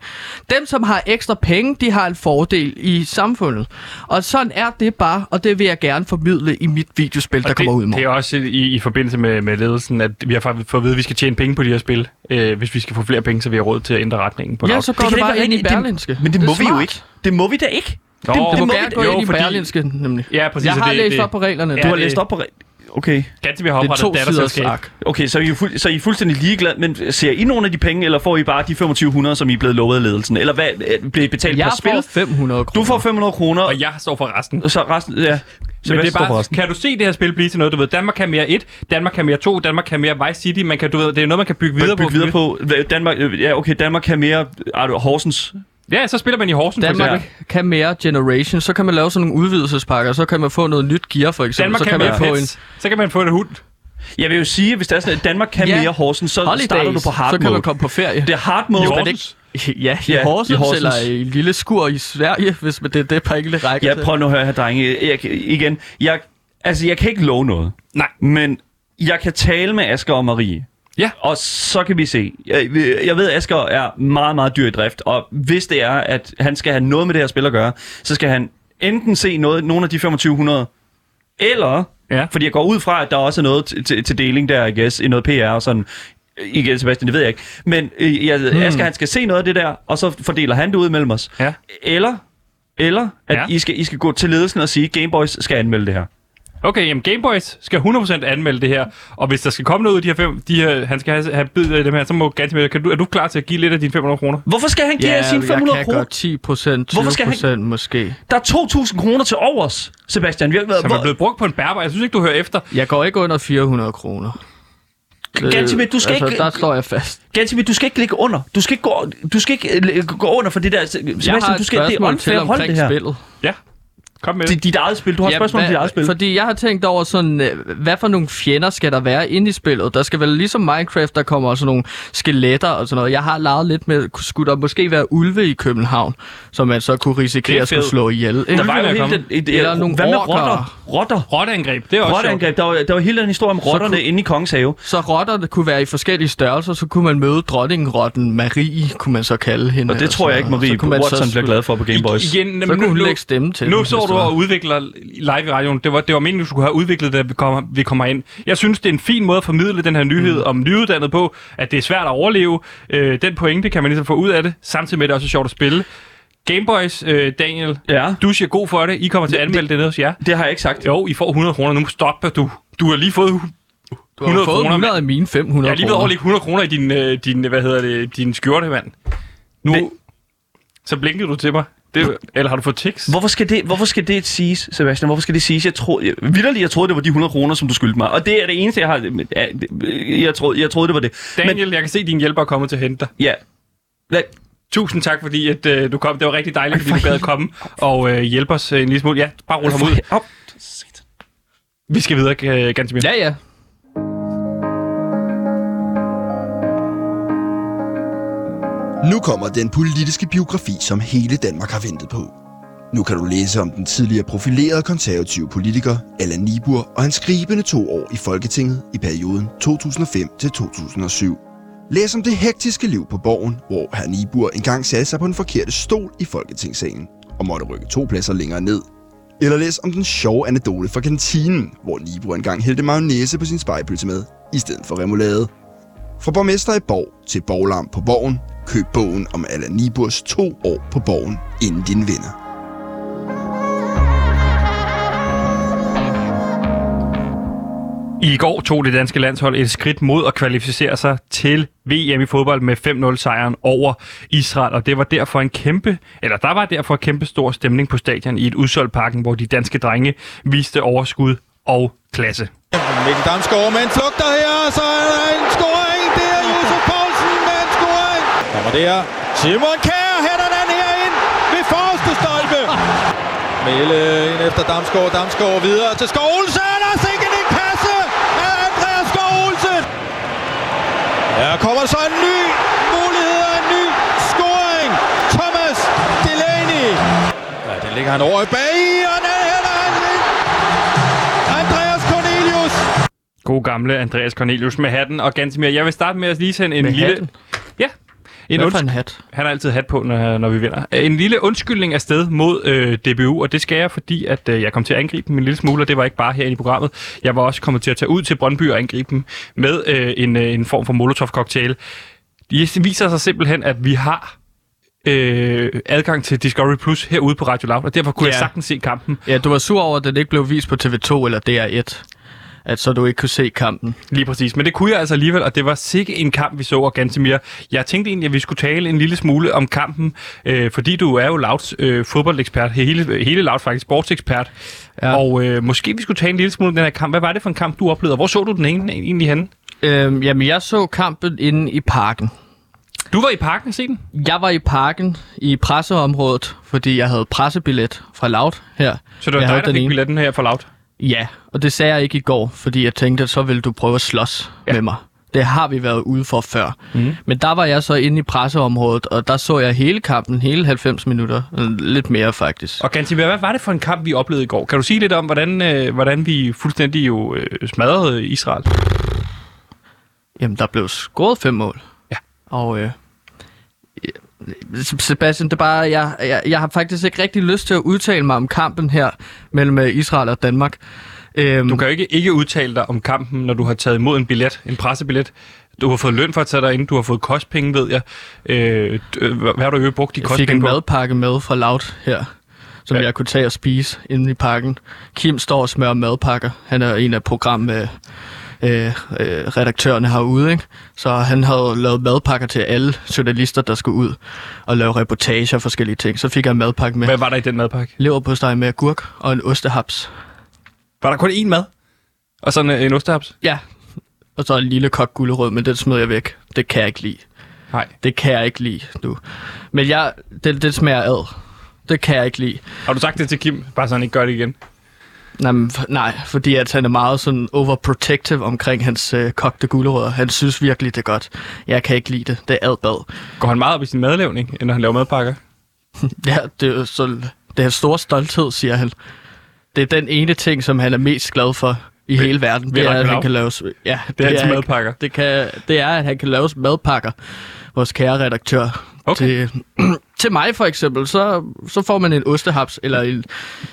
Dem, som har ekstra penge, de har en fordel i samfundet. Og sådan er det bare, og det vil jeg gerne formidle i mit videospil, der Og kommer ud i det, det morgen. er også i, i forbindelse med, med ledelsen, at vi har fået at vide, at vi skal tjene penge på de her spil. Øh, hvis vi skal få flere penge, så vi har råd til at ændre retningen på Ja, så går Det det, bare ind i rigtigt. Det- Berlinske. Men det, er må vi jo ikke. Det må vi da ikke. Nå, Det, det må må gerne vi- gå jo, ind i fordi- Berlinske, nemlig. Ja, præcis. Jeg har det, læst det, op på reglerne. Ja, Du har det- læst op på... re- Okay. Ganske vi har det er oprettet to siders ark. Okay, så er, I fuld, så er I fuldstændig ligeglade, men ser I nogle af de penge, eller får I bare de 2500, som I er blevet lovet af ledelsen? Eller hvad øh, bliver I betalt Jeg per spil? får 500 kroner. Du får 500 kroner, Og jeg står for resten. og så resten, ja. Men det er bare, kan du se det her spil blive til noget, du ved, Danmark kan mere 1, Danmark kan mere 2, Danmark kan mere Vice City, man kan, du ved, det er noget, man kan bygge videre Bygge på. videre på. Danmark, øh, ja, okay, Danmark kan mere... Er du Horsens? Ja, så spiller man i Horsens, for Danmark eksempel. kan mere Generation, så kan man lave sådan nogle udvidelsespakker, så kan man få noget nyt gear for eksempel. Danmark så kan, kan mere man få en så kan man få en hund. Jeg vil jo sige, hvis der er sådan, at Danmark kan Ja. mere Horsens, så holidays, starter du på hard så kan mode. man komme på ferie. Det er hard mode. I men Horsens. Ja, i, Ja, i Horsens, Horsens. eller i en lille skur i Sverige, hvis man- det er det pengene rækker Ja, til. prøv nu at høre her, drenge. Jeg, igen, jeg, altså, jeg kan ikke love noget. Nej. Men jeg kan tale med Asger og Marie. Ja. Og så kan vi se. Jeg, jeg ved, at Asger er meget, meget dyr i drift, og hvis det er, at han skal have noget med det her spil at gøre, så skal han enten se noget, nogle af de 2500, eller, Ja. fordi jeg går ud fra, at der også er noget til, deling der, I guess, i noget PR og sådan, igen, Sebastian, det ved jeg ikke. Men øh, jeg, hmm. Asger, han skal se noget af det der, og så fordeler han det ud mellem os. Ja. Eller, eller at Ja. I, skal, I skal gå til ledelsen og sige, Gameboys skal anmelde det her. Okay, jamen Gameboys skal 100% anmelde det her, og hvis der skal komme noget ud af de her fem, de her, han skal have, have bid af dem her, så må Gantemir, kan du, er du klar til at give lidt af dine 500 kroner? Hvorfor skal han give Ja, ja, sine jeg 500 kan kroner? godt 10 procent, 20 Hvorfor skal han- procent måske. Der er 2.000 kroner til overs, Sebastian. Vi har, Som er blevet brugt på en bærbar. Jeg synes ikke, du hører efter. Jeg går ikke under 400 kroner. Gantimir, du skal altså, ikke- Der står jeg fast. Gansimir, du skal ikke ligge under. Du skal ikke gå, du skal ikke øh, gå under for det der. Sebastian, Jeg har et du skal, det er spørgsmål til omkring det her. spillet. Ja, kom med Det det. dit eget spil. Du har et spørgsmål om dit eget spil. Fordi jeg har tænkt over sådan, øh, hvad for nogle fjender skal der være inde i spillet? Der skal vel ligesom Minecraft, der kommer også nogle skeletter og sådan noget. Jeg har leget lidt med, skulle der måske være ulve i København, som man så kunne risikere er at skulle slå ihjel? Ikke? Der var jo hele kommet. den, et, Eller nogle hvad med rotter? Rotter. Rotteangreb, det er også. Rotteangreb. Der var, der var hele den historie om rotterne kunne- inde i Kongens Have. Så rotter der kunne være i forskellige størrelser, så kunne man møde dronningrotten Marie, kunne man så kalde hende. Og det tror jeg ikke, Så Marie kunne man så Watson bliver glad for på Game Boys. Igen, Så kunne hun nu, lægge stemme til nu så du og udvikler live i radioen. Det var, det var meningen, du skulle have udviklet det, da vi kommer, vi kommer ind. Jeg synes, det er en fin måde at formidle den her nyhed mm. om nyuddannet på, at det er svært at overleve. Øh, den pointe kan man ligesom få ud af det, samtidig med, at det også er sjovt at spille. Gameboys, øh, Daniel, Ja, du siger god for det. I kommer til at anmelde det, det nede hos jer. det har jeg ikke sagt. Jo, I får 100 kroner. Nu stopper du. Du har lige fået Du har 100 fået kroner, 100 af mine 500 Jeg har lige ved kroner. overlægge 100 kroner i din, øh, din, hvad hedder det, din skjorte, mand. Nu, Det- så blinkede du til mig. Det, eller har du fået tics? Hvorfor skal, det, hvorfor skal det siges, Sebastian? Hvorfor skal det siges? Jeg troede, jeg, vidderligt, jeg troede, det var de 100 kroner, som du skyldte mig. Og det er det eneste, jeg har... Jeg troede, jeg troede det var det. Daniel, Men, jeg kan se, at din hjælper er kommet til at hente dig. Ja. Hvad? Tusind tak, fordi at, øh, du kom. Det var rigtig dejligt, fordi du gad at komme og øh, hjælpe os øh, en lille smule. Ja, bare rulle ham ud. Op. Vi skal videre, øh, Gansomir. Ja, ja. Nu kommer den politiske biografi, som hele Danmark har ventet på. Nu kan du læse om den tidligere profilerede konservative politiker Allan Nibur og hans skribende to år i Folketinget i perioden 2005 til 2007. Læs om det hektiske liv på borgen, hvor herr Nibur engang satte sig på den forkerte stol i Folketingssalen og måtte rykke to pladser længere ned. Eller læs om den sjove anekdote fra kantinen, hvor Nibur engang hældte mayonnaise på sin spejpølse med, i stedet for remoulade. Fra borgmester i Borg til borglarm på Borgen, køb bogen om Allan Niburs to år på Borgen, inden din vinder. I går tog det danske landshold et skridt mod at kvalificere sig til VM i fodbold med 5-0 sejren over Israel, og det var derfor en kæmpe, eller der var derfor en kæmpe stor stemning på stadion i et udsolgt parken, hvor de danske drenge viste overskud og klasse. Mikkel Damsgaard med en flugter her, og så er der en scoring. Det er Josef Kommer der. Simon Kjær hætter den her ind ved forreste stolpe. Mæle ind efter Damsgaard. Damsgaard videre til Skov Olsen. Og sikkert en kasse af Andreas Skov Olsen. Her kommer så en ny mulighed og en ny scoring. Thomas Delaney. Ja, det ligger han over i bag og den hætter han ind. Andreas Cornelius. God gamle Andreas Cornelius med hatten og Gansimir. Jeg vil starte med at lige sende en Med lille... hatten? Ja. En Hvad for en hat? Han har altid hat på, når, når vi vinder. En lille undskyldning er sted mod øh, DBU, og det skal jeg, fordi at, øh, jeg kom til at angribe dem en lille smule, og det var ikke bare herinde i programmet. Jeg var også kommet til at tage ud til Brøndby og angribe dem med øh, en, øh, en form for Molotov-cocktail. Det viser sig simpelthen, at vi har øh, adgang til Discovery Plus herude på Radio Loud, og derfor kunne ja. jeg sagtens se kampen Ja, du var sur over, at den ikke blev vist på TV2 eller DR1. At så du ikke kunne se kampen. Lige præcis, men det kunne jeg altså alligevel, og det var sikke en kamp, vi så, og Gantemir. Jeg tænkte egentlig, at vi skulle tale en lille smule om kampen, øh, fordi du er jo Louds øh, fodboldekspert, hele, hele Loud faktisk sportsekspert, ja. Og øh, måske vi skulle tale en lille smule om den her kamp. Hvad var det for en kamp, du oplevede, hvor så du den ene, egentlig henne? Øhm, jamen, jeg så kampen inde i parken. Du var i parken og se den? Jeg var i parken i presseområdet, fordi jeg havde pressebillet fra Loud her. Så det var jeg dig, der den fik ene. billetten her for Loud? Ja, og det sagde jeg ikke i går, fordi jeg tænkte, at så ville du prøve at slås Ja. med mig. Det har vi været ude for før. Mm. Men der var jeg så inde i presseområdet, og der så jeg hele kampen, hele 90 minutter. Lidt mere faktisk. Og Gantemir, hvad var det for en kamp, vi oplevede i går? Kan du sige lidt om, hvordan, øh, hvordan vi fuldstændig jo øh, smadrede Israel? Jamen, der blev scoret fem mål. Ja. Og øh, Sebastian, det er bare, jeg, jeg, jeg har faktisk ikke rigtig lyst til at udtale mig om kampen her mellem øh, Israel og Danmark. Øhm, Du kan jo ikke, ikke udtale dig om kampen, når du har taget imod en billet, en pressebillet. Du har fået løn for at tage dig ind, du har fået kostpenge, ved jeg. Øh, øh, hvad har du jo brugt de Jeg fik kostpenge en på? madpakke med fra Loud her, som ja. jeg kunne tage og spise inde i parken. Kim står og smører madpakker. Han er en af program øh, øh, øh, redaktørerne herude, ikke? Så han havde lavet madpakker til alle journalister, der skulle ud og lave reportager og forskellige ting. Så fik jeg en madpakke med Hvad var der i den madpakke? leverpostej med agurk og en ostehaps. Var der kun én mad? Og sådan øh, en ostehaps? Ja, og så en lille kok gulerod, men den smed jeg væk. Det kan jeg ikke lide. Nej. Det kan jeg ikke lide, du. Men jeg, det, det smager ad. Det kan jeg ikke lide. Har du sagt det til Kim? Bare så han ikke gør det igen. Nej, nej, fordi at han er meget sådan overprotective omkring hans øh, kogte gulerødder. Han synes virkelig, det er godt. Jeg kan ikke lide det. Det er adbad. Går han meget op i sin madlavning, når han laver madpakker? Ja, det er så, det er stor stolthed, siger han. Det er den ene ting, som han er mest glad for i Ved- hele verden. Det er, at han kan lave... Ja, Det er hans han- madpakker. Det, kan, det er, at han kan lave madpakker. Vores kære redaktør. Okay. Til, til mig for eksempel, så, så får man en ostehaps eller en,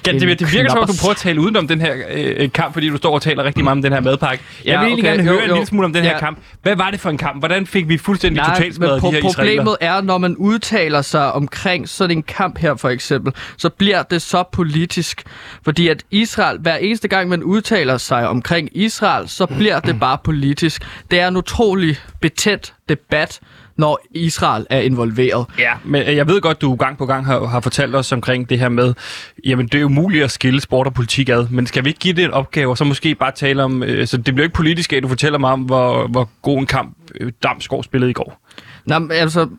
Ja, det, en det virker som, at du prøver at tale udenom den her øh, kamp, fordi du står og taler rigtig meget om den her madpakke. Jeg Ja, vil egentlig okay, gerne jo, høre en jo. lille smule om den her Ja. kamp. Hvad var det for en kamp? Hvordan fik vi fuldstændig Nej, totalt smadret de pro- her israeler? problemet er, når man udtaler sig omkring sådan en kamp her for eksempel, så bliver det så politisk. Fordi at Israel, hver eneste gang man udtaler sig omkring Israel, så bliver det bare politisk. Det er en utrolig betændt debat, når Israel er involveret. Ja, men øh, jeg ved godt, du gang på gang har, har fortalt os omkring det her med, jamen det er jo muligt at skille sport og politik ad, men skal vi ikke give det en opgave, og så måske bare tale om, øh, så det bliver ikke politisk at du fortæller mig om, hvor, hvor god en kamp øh, Damsgaard spillede i går. Nå, men altså,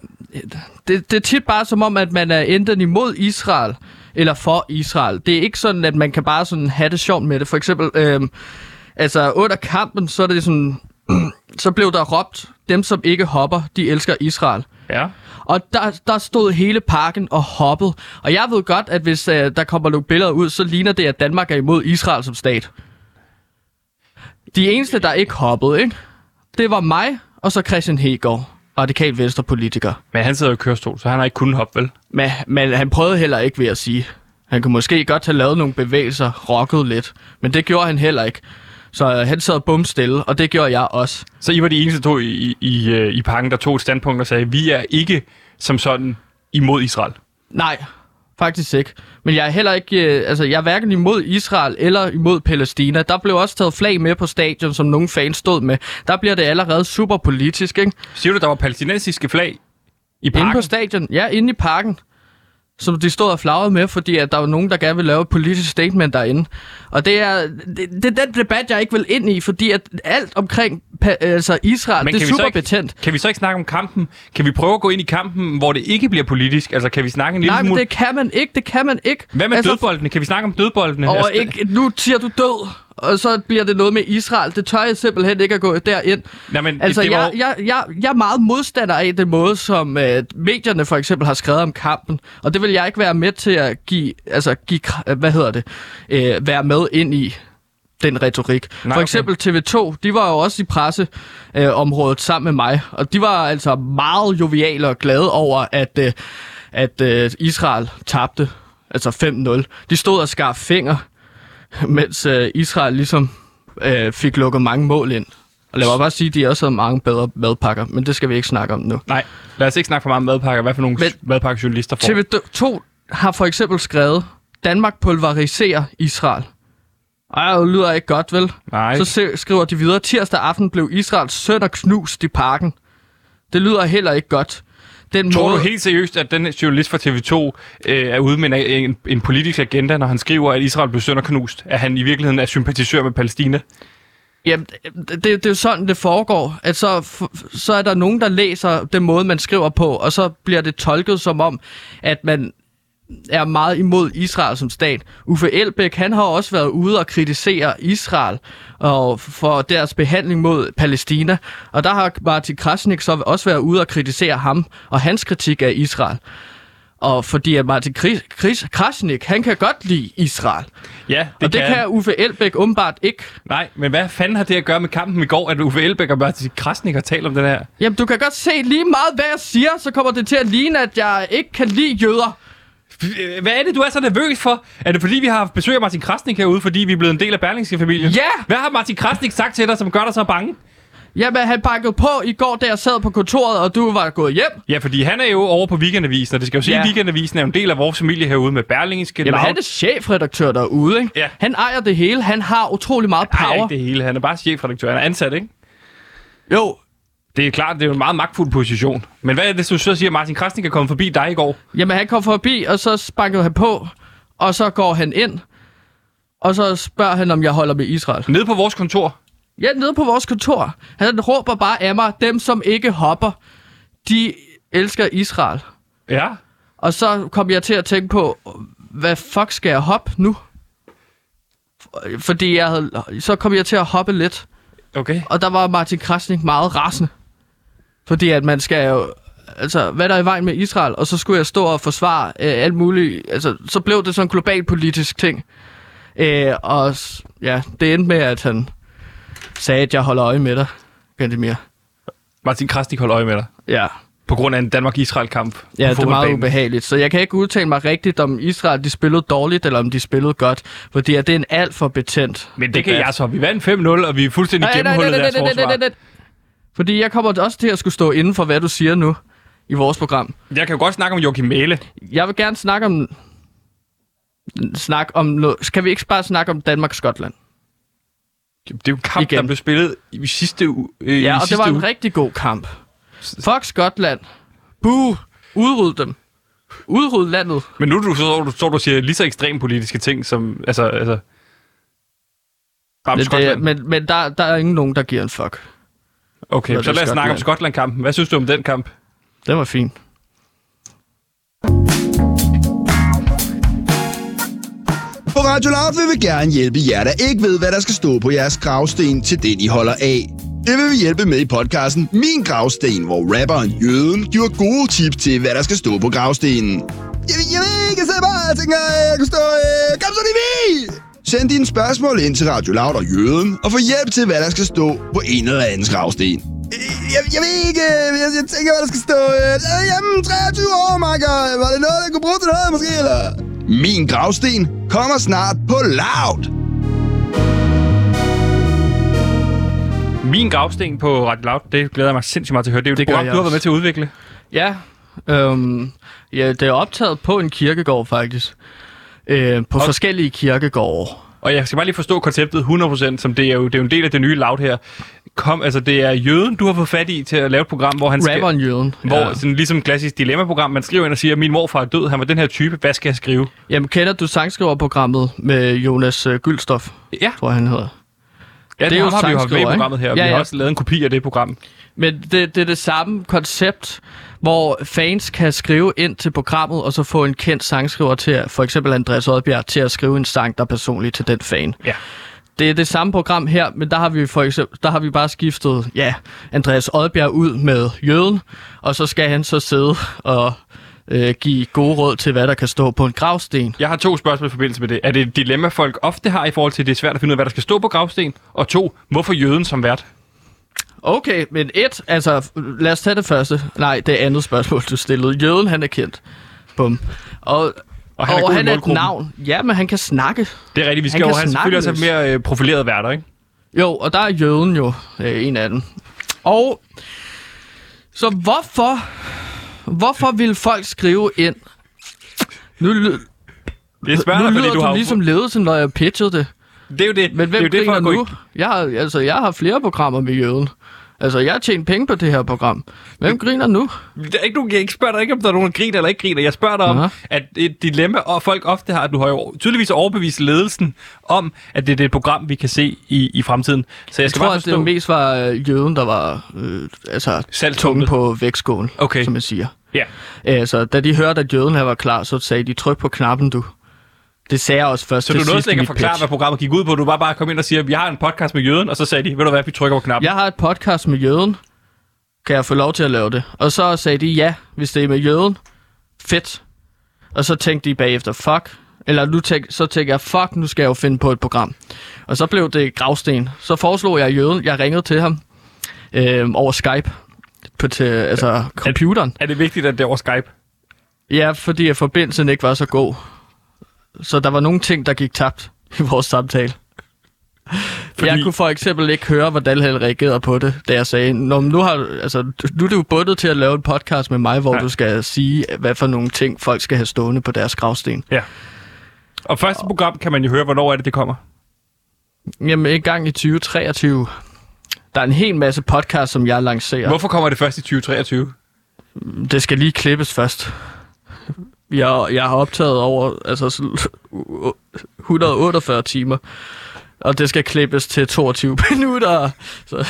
det, det er tit bare som om, at man er enten imod Israel, eller for Israel. Det er ikke sådan, at man kan bare sådan have det sjovt med det. For eksempel, øhm, altså under kampen, så er det sådan, så blev der råbt, dem som ikke hopper, de elsker Israel. Ja. Og der, der stod hele parken og hoppede. Og jeg ved godt, at hvis øh, der kommer nogle billeder ud, så ligner det, at Danmark er imod Israel som stat. De eneste, der ikke hoppede, ikke? det var mig, og så Christian Hegård, radikal venstre politiker. Men han sidder i kørestol, så han har ikke kunnet hoppe, vel? Men, men han prøvede heller ikke, ved at sige. Han kunne måske godt have lavet nogle bevægelser, rocket lidt. Men det gjorde han heller ikke. Så øh, han sad bum stille, og det gjorde jeg også. Så I var de eneste to i, i, i, øh, i parken, der tog et standpunkt og sagde, vi er ikke som sådan imod Israel. Nej, faktisk ikke. Men jeg er heller ikke, øh, altså jeg er hverken imod Israel eller imod Palæstina. Der blev også taget flag med på stadion, som nogle fans stod med. Der bliver det allerede super politisk, ikke? Siger du, der var palæstinensiske flag i Inde på parken? stadion, ja, inde i parken. Som de stod og flagrede med, fordi at der var nogen, der gerne vil lave et politisk statement derinde. Og det er, det, det er den debat, jeg ikke vil ind i, fordi at alt omkring altså Israel, Men det er super ikke- betændt. Kan vi så ikke snakke om kampen? Kan vi prøve at gå ind i kampen, hvor det ikke bliver politisk? Altså, kan vi snakke en lille Nej, smule... det kan man ikke, det kan man ikke. Hvad med altså, dødboldene? Kan vi snakke om dødboldene? Og Altså, ikke, nu siger du død, og så bliver det noget med Israel. Det tør jeg simpelthen ikke at gå derind. Men Altså, det var... jeg, jeg, jeg, jeg er meget modstander af den måde, som øh, medierne for eksempel har skrevet om kampen. Og det vil jeg ikke være med til at give, altså, give øh, hvad hedder det, øh, være med ind i den retorik. Nej, for eksempel TV2, de var jo også i presseområdet øh, sammen med mig, og de var altså meget joviale og glade over, at, øh, at øh, Israel tabte, altså 5-0. De stod og skar fingre, mens øh, Israel ligesom øh, fik lukket mange mål ind. Og lad mig bare sige, at de også havde mange bedre madpakker, men det skal vi ikke snakke om nu. Nej, lad os ikke snakke for meget om madpakker. Hvad for nogle Men- madpakker journalister får? TV2 har for eksempel skrevet, Danmark pulveriserer Israel. Ej, det lyder ikke godt, vel? Nej. Så skriver de videre, tirsdag aften blev Israels sønner knust i parken. Det lyder heller ikke godt. Den Tror måde, du helt seriøst, at den journalist fra TV2 øh, er ude med en, en, en politisk agenda, når han skriver, at Israel blev sønderknust? At han i virkeligheden er sympatisør med Palæstina? Jamen, det, det er jo sådan, det foregår. At så, så er der nogen, der læser den måde, man skriver på, og så bliver det tolket som om, at man er meget imod Israel som stat. Uffe Elbæk, han har også været ude og kritisere Israel og for deres behandling mod Palæstina. Og der har Martin Krasnik så også været ude og kritisere ham og hans kritik af Israel. Og fordi at Martin Kris, Kris, Krasnik, han kan godt lide Israel. Ja, Det og det kan Uffe Elbæk åbenbart ikke. Nej, men hvad fanden har det at gøre med kampen i går, at Uffe Elbæk og Martin Krasnik har talt om den her? Jamen, du kan godt se lige meget, hvad jeg siger, så kommer det til at ligne, at jeg ikke kan lide jøder. Øh, Hvad er det, du er så nervøs for? Er det fordi, vi har besøg af Martin Krasnik herude, fordi vi er blevet en del af Berlingske-familien? Ja! Hvad har Martin Krasnik sagt til dig, som gør dig så bange? Jamen, han bakkede på i går, da jeg sad på kontoret, og du var gået hjem. Ja, fordi han er jo over på Weekendavisen, og det skal jo sige, Ja. at Weekendavisen er jo en del af vores familie herude med Berlingske. Jamen, han er chefredaktør derude, ikke? Ja. Han ejer det hele. Han har utrolig meget power. ikke det hele. Han er bare chefredaktør. Han er ansat, ikke? Jo, Det er klart, det er jo en meget magtfuld position. Men hvad er det, du så siger, Martin Krasnik er kommet forbi dig i går? jamen han kom forbi, og så bankede han på, og så går han ind, og så spørger han, om jeg holder med Israel. Nede på vores kontor. Ja, nede på vores kontor. Han råber bare af mig, dem som ikke hopper, de elsker Israel. Ja. Og så kom jeg til at tænke på, hvad fuck skal jeg hoppe nu? Fordi jeg havde, så kom jeg til at hoppe lidt, Okay. og der var Martin Krasnik meget rasende. Fordi at man skal jo, altså hvad der er i vejen med Israel, og så skulle jeg stå og forsvare øh, alt muligt. Altså, så blev det sådan en global politisk ting. Øh, og ja, det endte med, at han sagde, at jeg holder øje med dig, Gantemir. Martin Krasnik holder øje med dig. Ja. På grund af en Danmark-Israel-kamp. Ja, det er meget ubehageligt. Så jeg kan ikke udtale mig rigtigt, om Israel de spillede dårligt, eller om de spillede godt. Fordi det er en alt for betændt Men det kan debat. jeg så. Vi vandt 5-0, og vi er fuldstændig Nej, nej, nej, gennemhullet nej, deres nej, nej, nej, forsvar. nej, nej. Fordi jeg kommer også til at skulle stå inden for, hvad du siger nu i vores program. Jeg kan jo godt snakke om Joachim Mæle. Jeg vil gerne snakke om... Snak om noget. Skal vi ikke bare snakke om Danmark-Skotland? Det er jo en kamp, Igen. der blev spillet i sidste uge. Øh, Ja, og det var en uge. rigtig god kamp. Fuck Skotland. Buh. Udryd dem. Udryd landet. Men nu du, så, du, står du siger lige så ekstrem politiske ting, som... Altså, altså... Om Det, men men der, der er ingen nogen, der giver en fuck. Okay, så lad os snakke om Skotland. Skotland-kampen. Hvad synes du om den kamp? Det var fint. På Radio Loud vil vi gerne hjælpe jer, der ikke ved, hvad der skal stå på jeres gravsten til den, I holder af. Det vil vi hjælpe med i podcasten Min Gravsten, hvor rapperen Jøden giver gode tips til, hvad der skal stå på gravstenen. Jeg, jeg ved ikke, jeg sidder bare tænker, at jeg kan stå... Øh, kom så, vi! Send dine spørgsmål ind til Radio Loud og Jøden, og få hjælp til, hvad der skal stå på en eller andens gravsten. Øh, Jeg, jeg ved ikke, øh, jeg, jeg tænker, hvad der skal stå. Øh, jamen, 23 år, Marker. Var det noget, der kunne bruge til noget, måske, eller? Min gravsten kommer snart på Loud. Min gravsten på Radio Loud, det glæder jeg mig sindssygt meget til at høre. Det er jo Det et gør program, jeg du har været med til at udvikle. Ja, øhm, ja, det er optaget på en kirkegård, faktisk. Øh, på Og- forskellige kirkegårde. Og jeg skal bare lige forstå konceptet 100%, som det er jo, det er jo en del af det nye Loud her. Kom, altså det er jøden, du har fået fat i til at lave et program, hvor han. Rapperen Jøden. Hvor, Ja. sådan ligesom klassisk dilemma-program, man skriver ind og siger, min morfar er død, han var den her type, hvad skal jeg skrive? Jamen, kender du sangskriverprogrammet med Jonas øh, Gyldstof, Ja, tror jeg, han hedder? Ja det, det er jo har vi jo haft med i programmet her, ikke? vi Ja, har ja. også lavet en kopi af det program. Men det, det er det samme koncept, hvor fans kan skrive ind til programmet, og så få en kendt sangskriver til, for eksempel Andreas Oddbjerg, til at skrive en sang, der er personlig til den fan. Ja. Det er det samme program her, men der har vi for eksempel, der har vi bare skiftet, ja, Andreas Oddbjerg ud med jøden, og så skal han så sidde og øh, give gode råd til, hvad der kan stå på en gravsten. Jeg har to spørgsmål i forbindelse med det. Er det et dilemma, folk ofte har i forhold til, at det er svært at finde ud af, hvad der skal stå på gravsten? Og to, hvorfor jøden som vært? Okay, men et, altså, lad os tage det første. Nej, det andet spørgsmål, du stillede. Jøden, han er kendt. Bum. Og, Og han er han er et navn. Ja, men han kan snakke. Det er rigtigt, vi Han skal jo kan have selvfølgelig også have mere øh, profileret værter, ikke? Jo, og der er jøden jo øh, en af dem. Og så hvorfor, hvorfor vil folk skrive ind? Nu, Det er svært, nu fordi lyder du du har ligesom ledelsen, når jeg pitchede det. Det er jo det. Men hvem det er jo det, griner nu? Jeg har, altså, jeg har flere programmer med jøden. Altså, jeg har tjent penge på det her program. Hvem griner nu? Der er ikke nogen, jeg ikke spørger dig ikke, om der er nogen, der griner eller ikke griner. Jeg spørger dig om, Aha. at et dilemma, og folk ofte har, at du har jo tydeligvis overbevist ledelsen om, at det er det program, vi kan se i, i fremtiden. Så jeg Jeg skal tror, bare at forstå... det mest var øh, jøden, der var øh, altså, tunge på vægtskålen, Okay. som man siger. Ja. Altså, da de hørte, at jøden her var klar, så sagde de, tryk på knappen, du. Det sagde jeg også først Så til du nåede sidst slet i ikke at mit forklare, pitch. hvad programmet gik ud på. Du bare bare kom ind og siger, vi har en podcast med jøden, og så sagde de, ved du hvad, vi trykker på knappen. Jeg har et podcast med jøden. Kan jeg få lov til at lave det? Og så sagde de, ja, hvis det er med jøden. Fedt. Og så tænkte de bagefter, fuck. Eller nu tænk, så tænkte jeg, fuck, nu skal jeg jo finde på et program. Og så blev det gravsten. Så foreslog jeg jøden. Jeg ringede til ham øh, over Skype. På til, altså computeren. Er det vigtigt, at det er over Skype? Ja, fordi at forbindelsen ikke var så god. Så der var nogle ting, der gik tabt i vores samtale. Fordi... Jeg kunne for eksempel ikke høre, hvordan han reagerede på det, da jeg sagde, Nå, nu, har, altså, nu er du bundet til at lave en podcast med mig, hvor Ja. du skal sige, hvad for nogle ting folk skal have stående på deres gravsten. Ja. Og første program kan man jo høre, hvornår er det, det kommer. Jamen, en gang i 2023. Der er en hel masse podcasts, som jeg lancerer. Hvorfor kommer det først i 2023? Det skal lige klippes først. Jeg, jeg har optaget over altså, sådan 148 timer, og det skal klippes til 22 minutter. Så,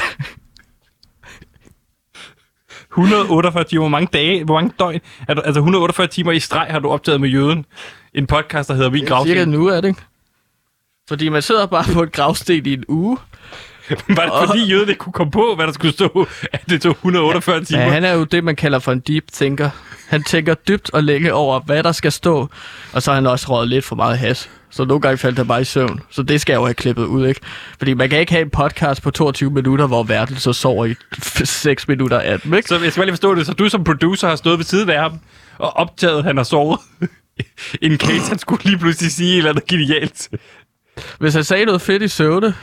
148 timer, hvor mange dage, hvor mange døgn, er du, altså 148 timer i streg har du optaget med jøden. En podcast, der hedder Min cirka Gravsten. nu er det, ikke? Fordi man sidder bare på et gravsten i en uge. Var det fordi jøden ikke kunne komme på, hvad der skulle stå, at det tog 148 timer? Ja, han er jo det, man kalder for en deep thinker. Han tænker dybt og længe over, hvad der skal stå. Og så har han også røget lidt for meget has. Så nogle gange faldt jeg bare i søvn. Så det skal jeg jo have klippet ud, ikke? Fordi man kan ikke have en podcast på 22 minutter, hvor verden så sover i 6 minutter af dem, ikke? Så jeg skal lige forstå det. Så du som producer har stået ved siden af ham og optaget, at han har sovet. In case han skulle lige pludselig sige et eller andet genialt, Hvis han sagde noget fedt i søvne,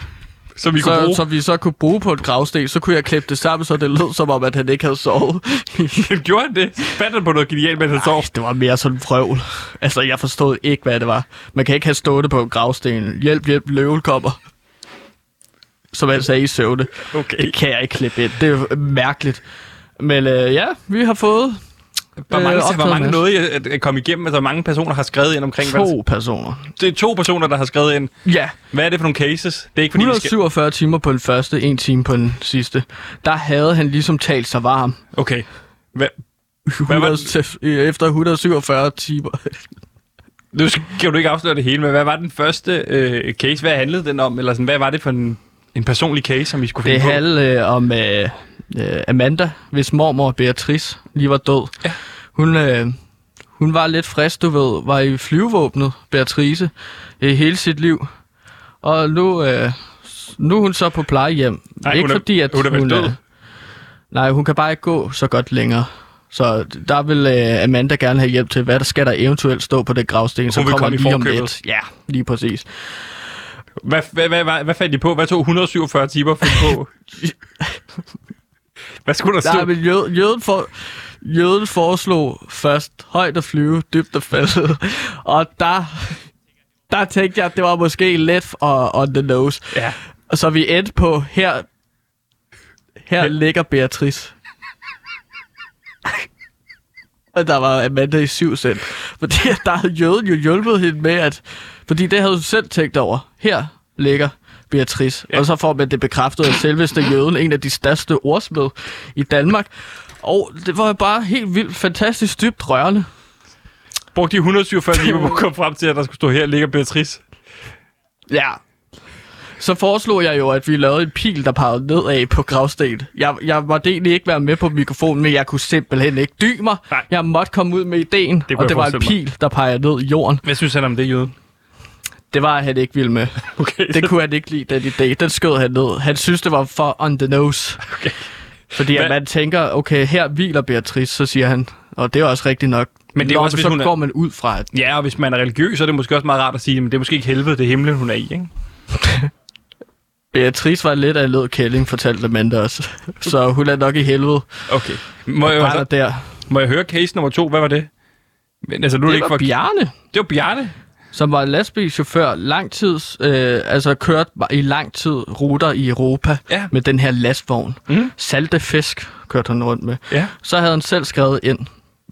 som vi kunne så, bruge. som vi så kunne bruge på et gravsten, så kunne jeg klippe det sammen, så det lød som om, at han ikke havde sovet. Gjorde han det? Fandt han på noget genialt, mens han sov? Det var mere sådan vrøvl. Altså, jeg forstod ikke, hvad det var. Man kan ikke have stået på en gravsten. Hjælp, hjælp, løven kommer. Som han sagde i søvne. Okay. Det kan jeg ikke klippe ind. Det er mærkeligt. Men øh, ja, vi har fået Hvor mange, Øh, hvor mange I at, at komme igennem? Altså, hvor mange personer har skrevet ind omkring? hvad- to personer. Det er to personer, der har skrevet ind. Ja, Hvad er det for nogle cases? Det er ikke fordi, vi skal... 147 timer på den første, en time på den sidste. Der havde han ligesom talt sig varm. Okay. Hvad, Hvad var 100, efter 147 timer. nu skal du ikke afsløre det hele, men hvad var den første øh, case? Hvad handlede den om? Eller sådan, hvad var det for en, en personlig case, som vi skulle Det finde på? handlede øh, om øh, øh, Amanda, hvis mormor Beatrice lige var død. Ja. Hun, øh, hun var lidt frisk, du ved, var i flyvevåbnet, Beatrice, i hele sit liv. Og nu, øh, nu er hun så på plejehjem. Nej, ikke hun er- fordi, at hun er vel død? nej, hun kan bare ikke gå så godt længere. Så der vil øh, Amanda gerne have hjælp til, hvad der skal der eventuelt stå på det gravsten, som kommer komme i lige om lidt. Ja, lige præcis. Hvad, hvad, hvad, hvad, hvad fandt de på? Hvad tog 147 timer for på? hvad skulle der Nej, stå? men jød, jøden, for, jøden foreslog først højt at flyve, dybt at falde. Og der, der tænkte jeg, at det var måske lidt on, on the nose. Ja. Og så vi endte på, her, her ligger Beatrice. Og der var Amanda i syv cent. Fordi der havde jøden jo hjulpet hende med, at... Fordi det havde hun selv tænkt over. Her ligger Beatrice. Ja. Og så får man det bekræftet af selveste jøden, en af de største ordsmed i Danmark. Og det var bare helt vildt, fantastisk dybt rørende. Brugte de 147 timer på at komme frem til, at der skulle stå her ligger Beatrice? Ja. Så foreslog jeg jo, at vi lavede en pil, der pegede nedad på gravsten. Jeg, jeg måtte egentlig ikke være med på mikrofonen, men jeg kunne simpelthen ikke dy mig. Nej. Jeg måtte komme ud med ideen, kunne og det var en pil, der peger ned i jorden. Hvad synes han om det, jøden? Det var han ikke vild med. Okay. Det kunne han ikke lide, den idé. Den skød han ned. Han synes, det var for on the nose. Okay. Fordi at Hvad- man tænker, okay, her hviler Beatrice, så siger han, og det er også rigtigt nok. Men det er Nå, også, hvis så hun er- går man ud fra, at Ja, og hvis man er religiøs, så er det måske også meget rart at sige, at det er måske ikke helvede, det er himlen, hun er i, ikke? Beatrice var lidt af lød kælling, fortalte Amanda også. Så hun er nok i helvede. Okay. Må jeg, Bare så, der. må jeg høre case nummer to? Hvad var det? Men, altså, nu det Det ikke var for... Bjarne. Det var Bjarne. som var lastbilchauffør lang tid, øh, altså kørt i lang tid ruter i Europa Ja. med den her lastvogn. Mhm. Salte fisk kørte han rundt med. Ja. Så havde han selv skrevet ind.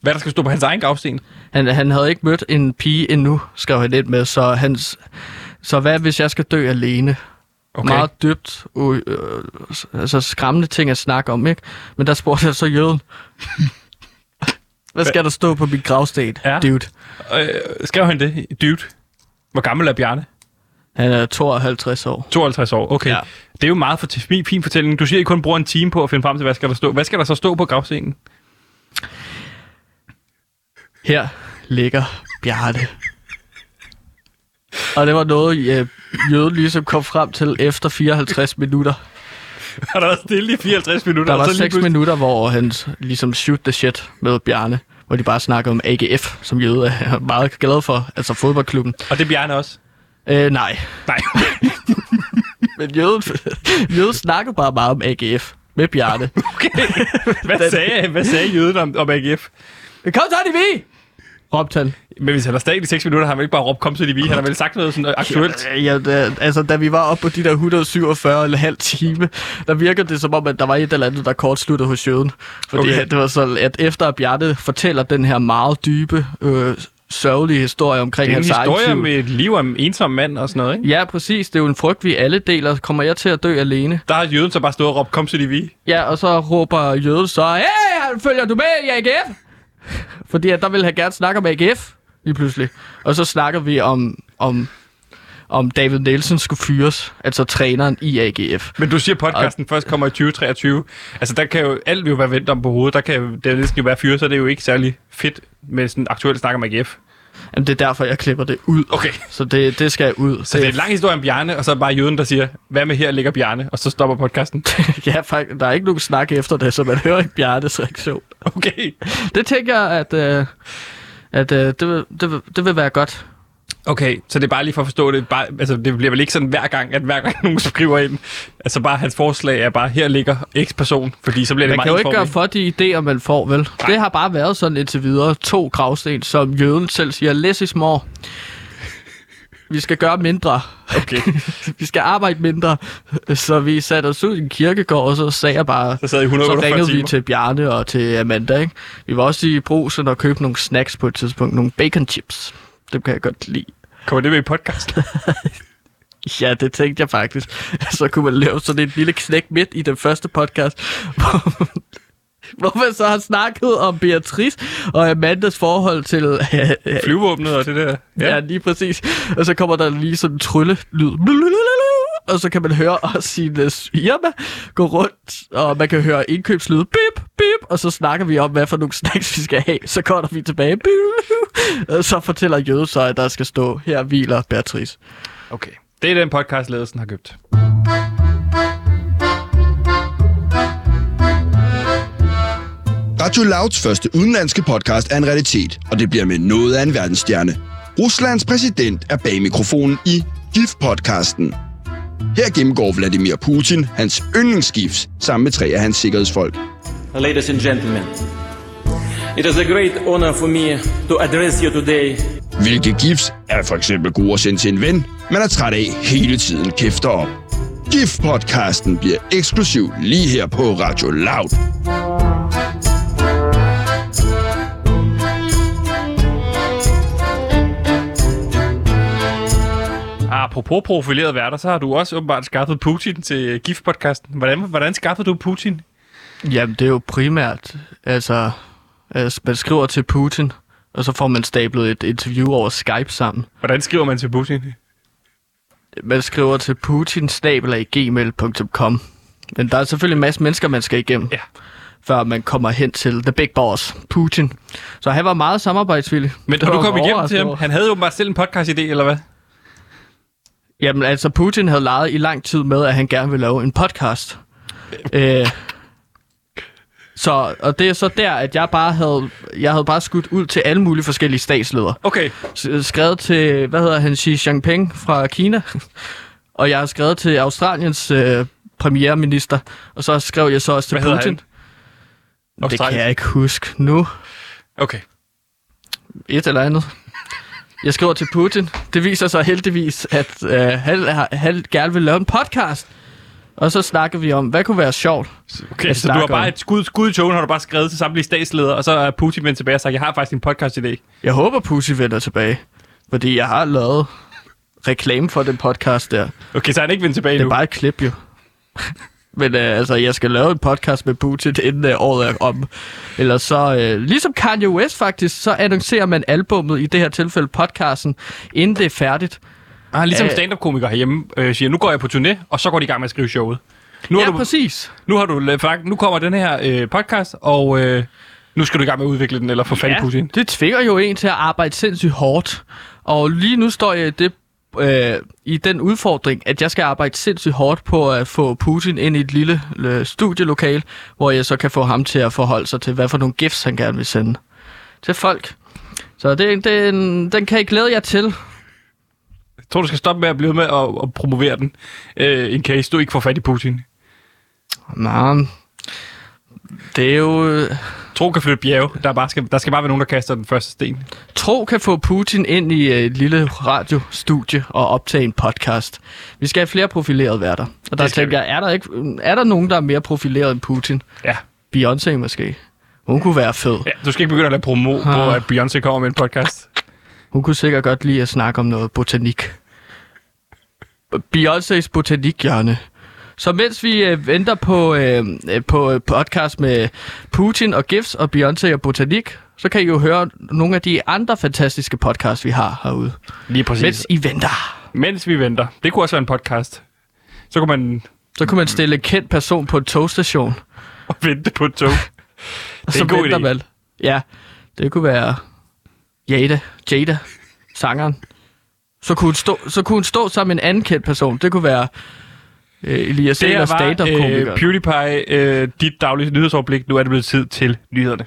Hvad der skal stå på hans egen gravsten? Han, han havde ikke mødt en pige endnu, skrev han ind med, så, hans, så hvad hvis jeg skal dø alene? Okay. Meget dybt, øh, altså skræmmende ting at snakke om, ikke? Men der spurgte jeg så jøden. Hvad skal der stå på min gravsten, Ja. dude? Øh, skrev han det? Dude. Hvor gammel er Bjarne? Han er 52 år. 52 år. Okay. Ja. Det er jo meget for fin fortælling. Du siger, at I kun bruger en time på at finde frem til, hvad skal der stå. Hvad skal der så stå på gravstenen? Her ligger Bjarne. Og det var noget, øh, jøden ligesom kom frem til efter 54 minutter. Har der været stille i 54 minutter? Der var og så lige 6 pludselig- minutter, hvor han ligesom shoot the shit med Bjarne. Hvor de bare snakker om AGF, som jøde er meget glad for. Altså fodboldklubben. Og det er Bjarne også? Øh, nej. Nej. Men jøden, jøden snakker bare meget om AGF med Bjarne. Okay. Hvad sagde, hvad sagde jøden om, om AGF? Kom så, de vi! Han. Men hvis han har stadig i 6 minutter, har han vel ikke bare råbt, kom så de vi. Han har vel sagt noget sådan aktuelt. Ja, da, altså, da vi var oppe på de der 147 eller halv time, der virkede det som om, at der var et eller andet, der kortsluttede hos jøden. Fordi Okay. det var sådan, at efter at Bjarne fortæller den her meget dybe, øh, sørgelige historie omkring Det er en hans egen historie med et liv af en ensom mand og sådan noget, ikke? Ja, præcis. Det er jo en frygt, vi alle deler. Kommer jeg til at dø alene? Der har jøden så bare stået og råbt, kom så de vi. Ja, og så råber jøden så, hey, følger du med i AGF? Fordi at der vil han gerne snakke om AGF, lige pludselig. Og så snakker vi om, om, om David Nielsen skulle fyres, altså træneren i AGF. Men du siger, podcasten først kommer i 2023. Altså, der kan jo alt jo være vendt om på hovedet. Der kan er næsten jo være fyre, så det er jo ikke særlig fedt med sådan aktuelt snak om AGF. Jamen, det er derfor, jeg klipper det ud. Okay. Så det, det skal ud. Så det er en lang historie om Bjarne, og så er bare jøden, der siger, hvad med her ligger Bjarne, og så stopper podcasten. ja, faktisk, der er ikke nogen snak efter det, så man hører ikke Bjarnes reaktion. Okay. Det tænker jeg, at, øh, at øh, det, vil, det, vil, det vil være godt. Okay, så det er bare lige for at forstå det. Bare, altså, det bliver vel ikke sådan hver gang, at hver gang nogen skriver ind, altså bare hans forslag er bare, her ligger x person, fordi så bliver det Man meget kan jo ikke gøre for de idéer, man får, vel? Nej. Det har bare været sådan indtil videre. To gravsten, som jøden selv siger, less is more. Vi skal gøre mindre. Okay, Vi skal arbejde mindre. Så vi satte os ud i en kirkegård, og så sagde jeg bare... så sad I Så 148 ringede timer. vi til Bjarne og til Amanda, ikke? Vi var også i brusen og købte nogle snacks på et tidspunkt. Nogle bacon chips. Dem kan jeg godt lide. Kommer det med i podcast? Ja, det tænkte jeg faktisk. Så kunne man lave sådan et lille knæk midt i den første podcast, hvor, hvor man så har snakket om Beatrice og Amandas forhold til... Flyvåbnet og det der. ja. ja, lige præcis. Og så kommer der lige sådan en trylle-lyd. Og så kan man høre også sin uh, firma gå rundt, og man kan høre indkøbslyd. Bip, bip. Og så snakker vi om, hvad for nogle snacks vi skal have. Så kommer vi tilbage. Bip. Og så fortæller Jøde så, at der skal stå, her hviler Beatrice. Okay. Det er den podcast, ledelsen har købt. Radio Louds første udenlandske podcast er en realitet, og det bliver med noget af en verdensstjerne. Ruslands præsident er bag mikrofonen i GIF-podcasten. Her gennemgår Vladimir Putin hans yndlingsgifs sammen med tre af hans sikkerhedsfolk. Ladies and gentlemen, it is a great honor for me to address you today Hvilke gifs er for eksempel gode at sende til en ven, man er træt af hele tiden kæfter om. GIF-podcasten bliver eksklusiv lige her på Radio Loud. Apropos profilerede værter, så har du også åbenbart skaffet Putin til GIF-podcasten. Hvordan, hvordan skaffede du Putin? Jamen, det er jo primært, altså, altså, man skriver til Putin, og så får man stablet et interview over Skype sammen. Hvordan skriver man til Putin? Man skriver til putin-gmail.com. Men der er selvfølgelig en masse mennesker, man skal igennem, Ja. før man kommer hen til the big boss, Putin. Så han var meget samarbejdsvillig. Men du kommet igennem til ham? Han havde åbenbart selv en podcast-idé, eller hvad? Jamen, altså, Putin havde leget i lang tid med, at han gerne ville lave en podcast. øh, så, og det er så der, at jeg bare havde, jeg havde bare skudt ud til alle mulige forskellige statsledere. Okay. S- skrevet til, hvad hedder han, Xi Jinping fra Kina. og jeg har skrevet til Australiens øh, premierminister. Og så skrev jeg så også til Hvad Putin. Det kan jeg ikke huske nu. Okay. Et eller andet. Jeg skriver til Putin. Det viser sig heldigvis, at øh, han, han gerne vil lave en podcast. Og så snakker vi om, hvad kunne være sjovt. Okay, så du har bare om- et skud, skud i togen, har du bare skrevet til samtlige statsledere, og så er Putin vendt tilbage og sagt, jeg har faktisk en podcast-idé. Jeg håber, Putin vender tilbage. Fordi jeg har lavet reklame for den podcast der. Okay, så er han ikke vendt tilbage Det er nu. bare et klip, jo. Men øh, altså, jeg skal lave en podcast med Putin, inden øh, året er om. Eller så, øh, ligesom Kanye West faktisk, så annoncerer man albummet, i det her tilfælde podcasten, inden det er færdigt. Ah, ligesom Øh. stand-up-komikere herhjemme øh, siger, nu går jeg på turné, og så går de i gang med at skrive showet. Nu, Ja, har du, præcis. nu, har du, øh, fakt- nu kommer den her øh, podcast, og øh, nu skal du i gang med at udvikle den, eller få fat i Putin. det tvinger jo en til at arbejde sindssygt hårdt. Og lige nu står jeg i det, øh, i den udfordring, at jeg skal arbejde sindssygt hårdt på at få Putin ind i et lille øh, studielokal, hvor jeg så kan få ham til at forholde sig til, hvad for nogle gifts han gerne vil sende til folk. Så det, den, den kan jeg glæde jer til. Jeg tror, du skal stoppe med at blive med at, at promovere den, øh, in case du ikke får fat i Putin. Nå, det er jo... Tro kan flytte bjerge. Der, er bare skal, der skal bare være nogen, der kaster den første sten. Tro kan få Putin ind i øh, et lille radiostudie og optage en podcast. Vi skal have flere profilerede værter. Og der tænker jeg, er der, ikke, er der nogen, der er mere profileret end Putin? Ja. Beyoncé måske. Hun kunne være fed. ja. Du skal ikke begynde at lave promo på, Ah. at Beyoncé kommer med en podcast. Hun kunne sikkert godt lide at snakke om noget botanik. Beyoncés botanikhjørne. Så mens vi øh, venter på, øh, øh, på øh, podcast med Putin og Gifts og Beyoncé og botanik, så kan I jo høre nogle af de andre fantastiske podcasts, vi har herude. Lige præcis. Mens I venter. Mens vi venter. Det kunne også være en podcast. Så kunne man Så kunne man stille en kendt person på en togstation. vente på et tog. Og så en god idé. man. Ja, det kunne være... Jada, Jada, sangeren. Så kunne, hun stå, så kunne hun stå sammen med en anden kendt person. Det kunne være Elias Det her var øh, PewDiePie, øh, dit daglige nyhedsoverblik. Nu er det blevet tid til nyhederne.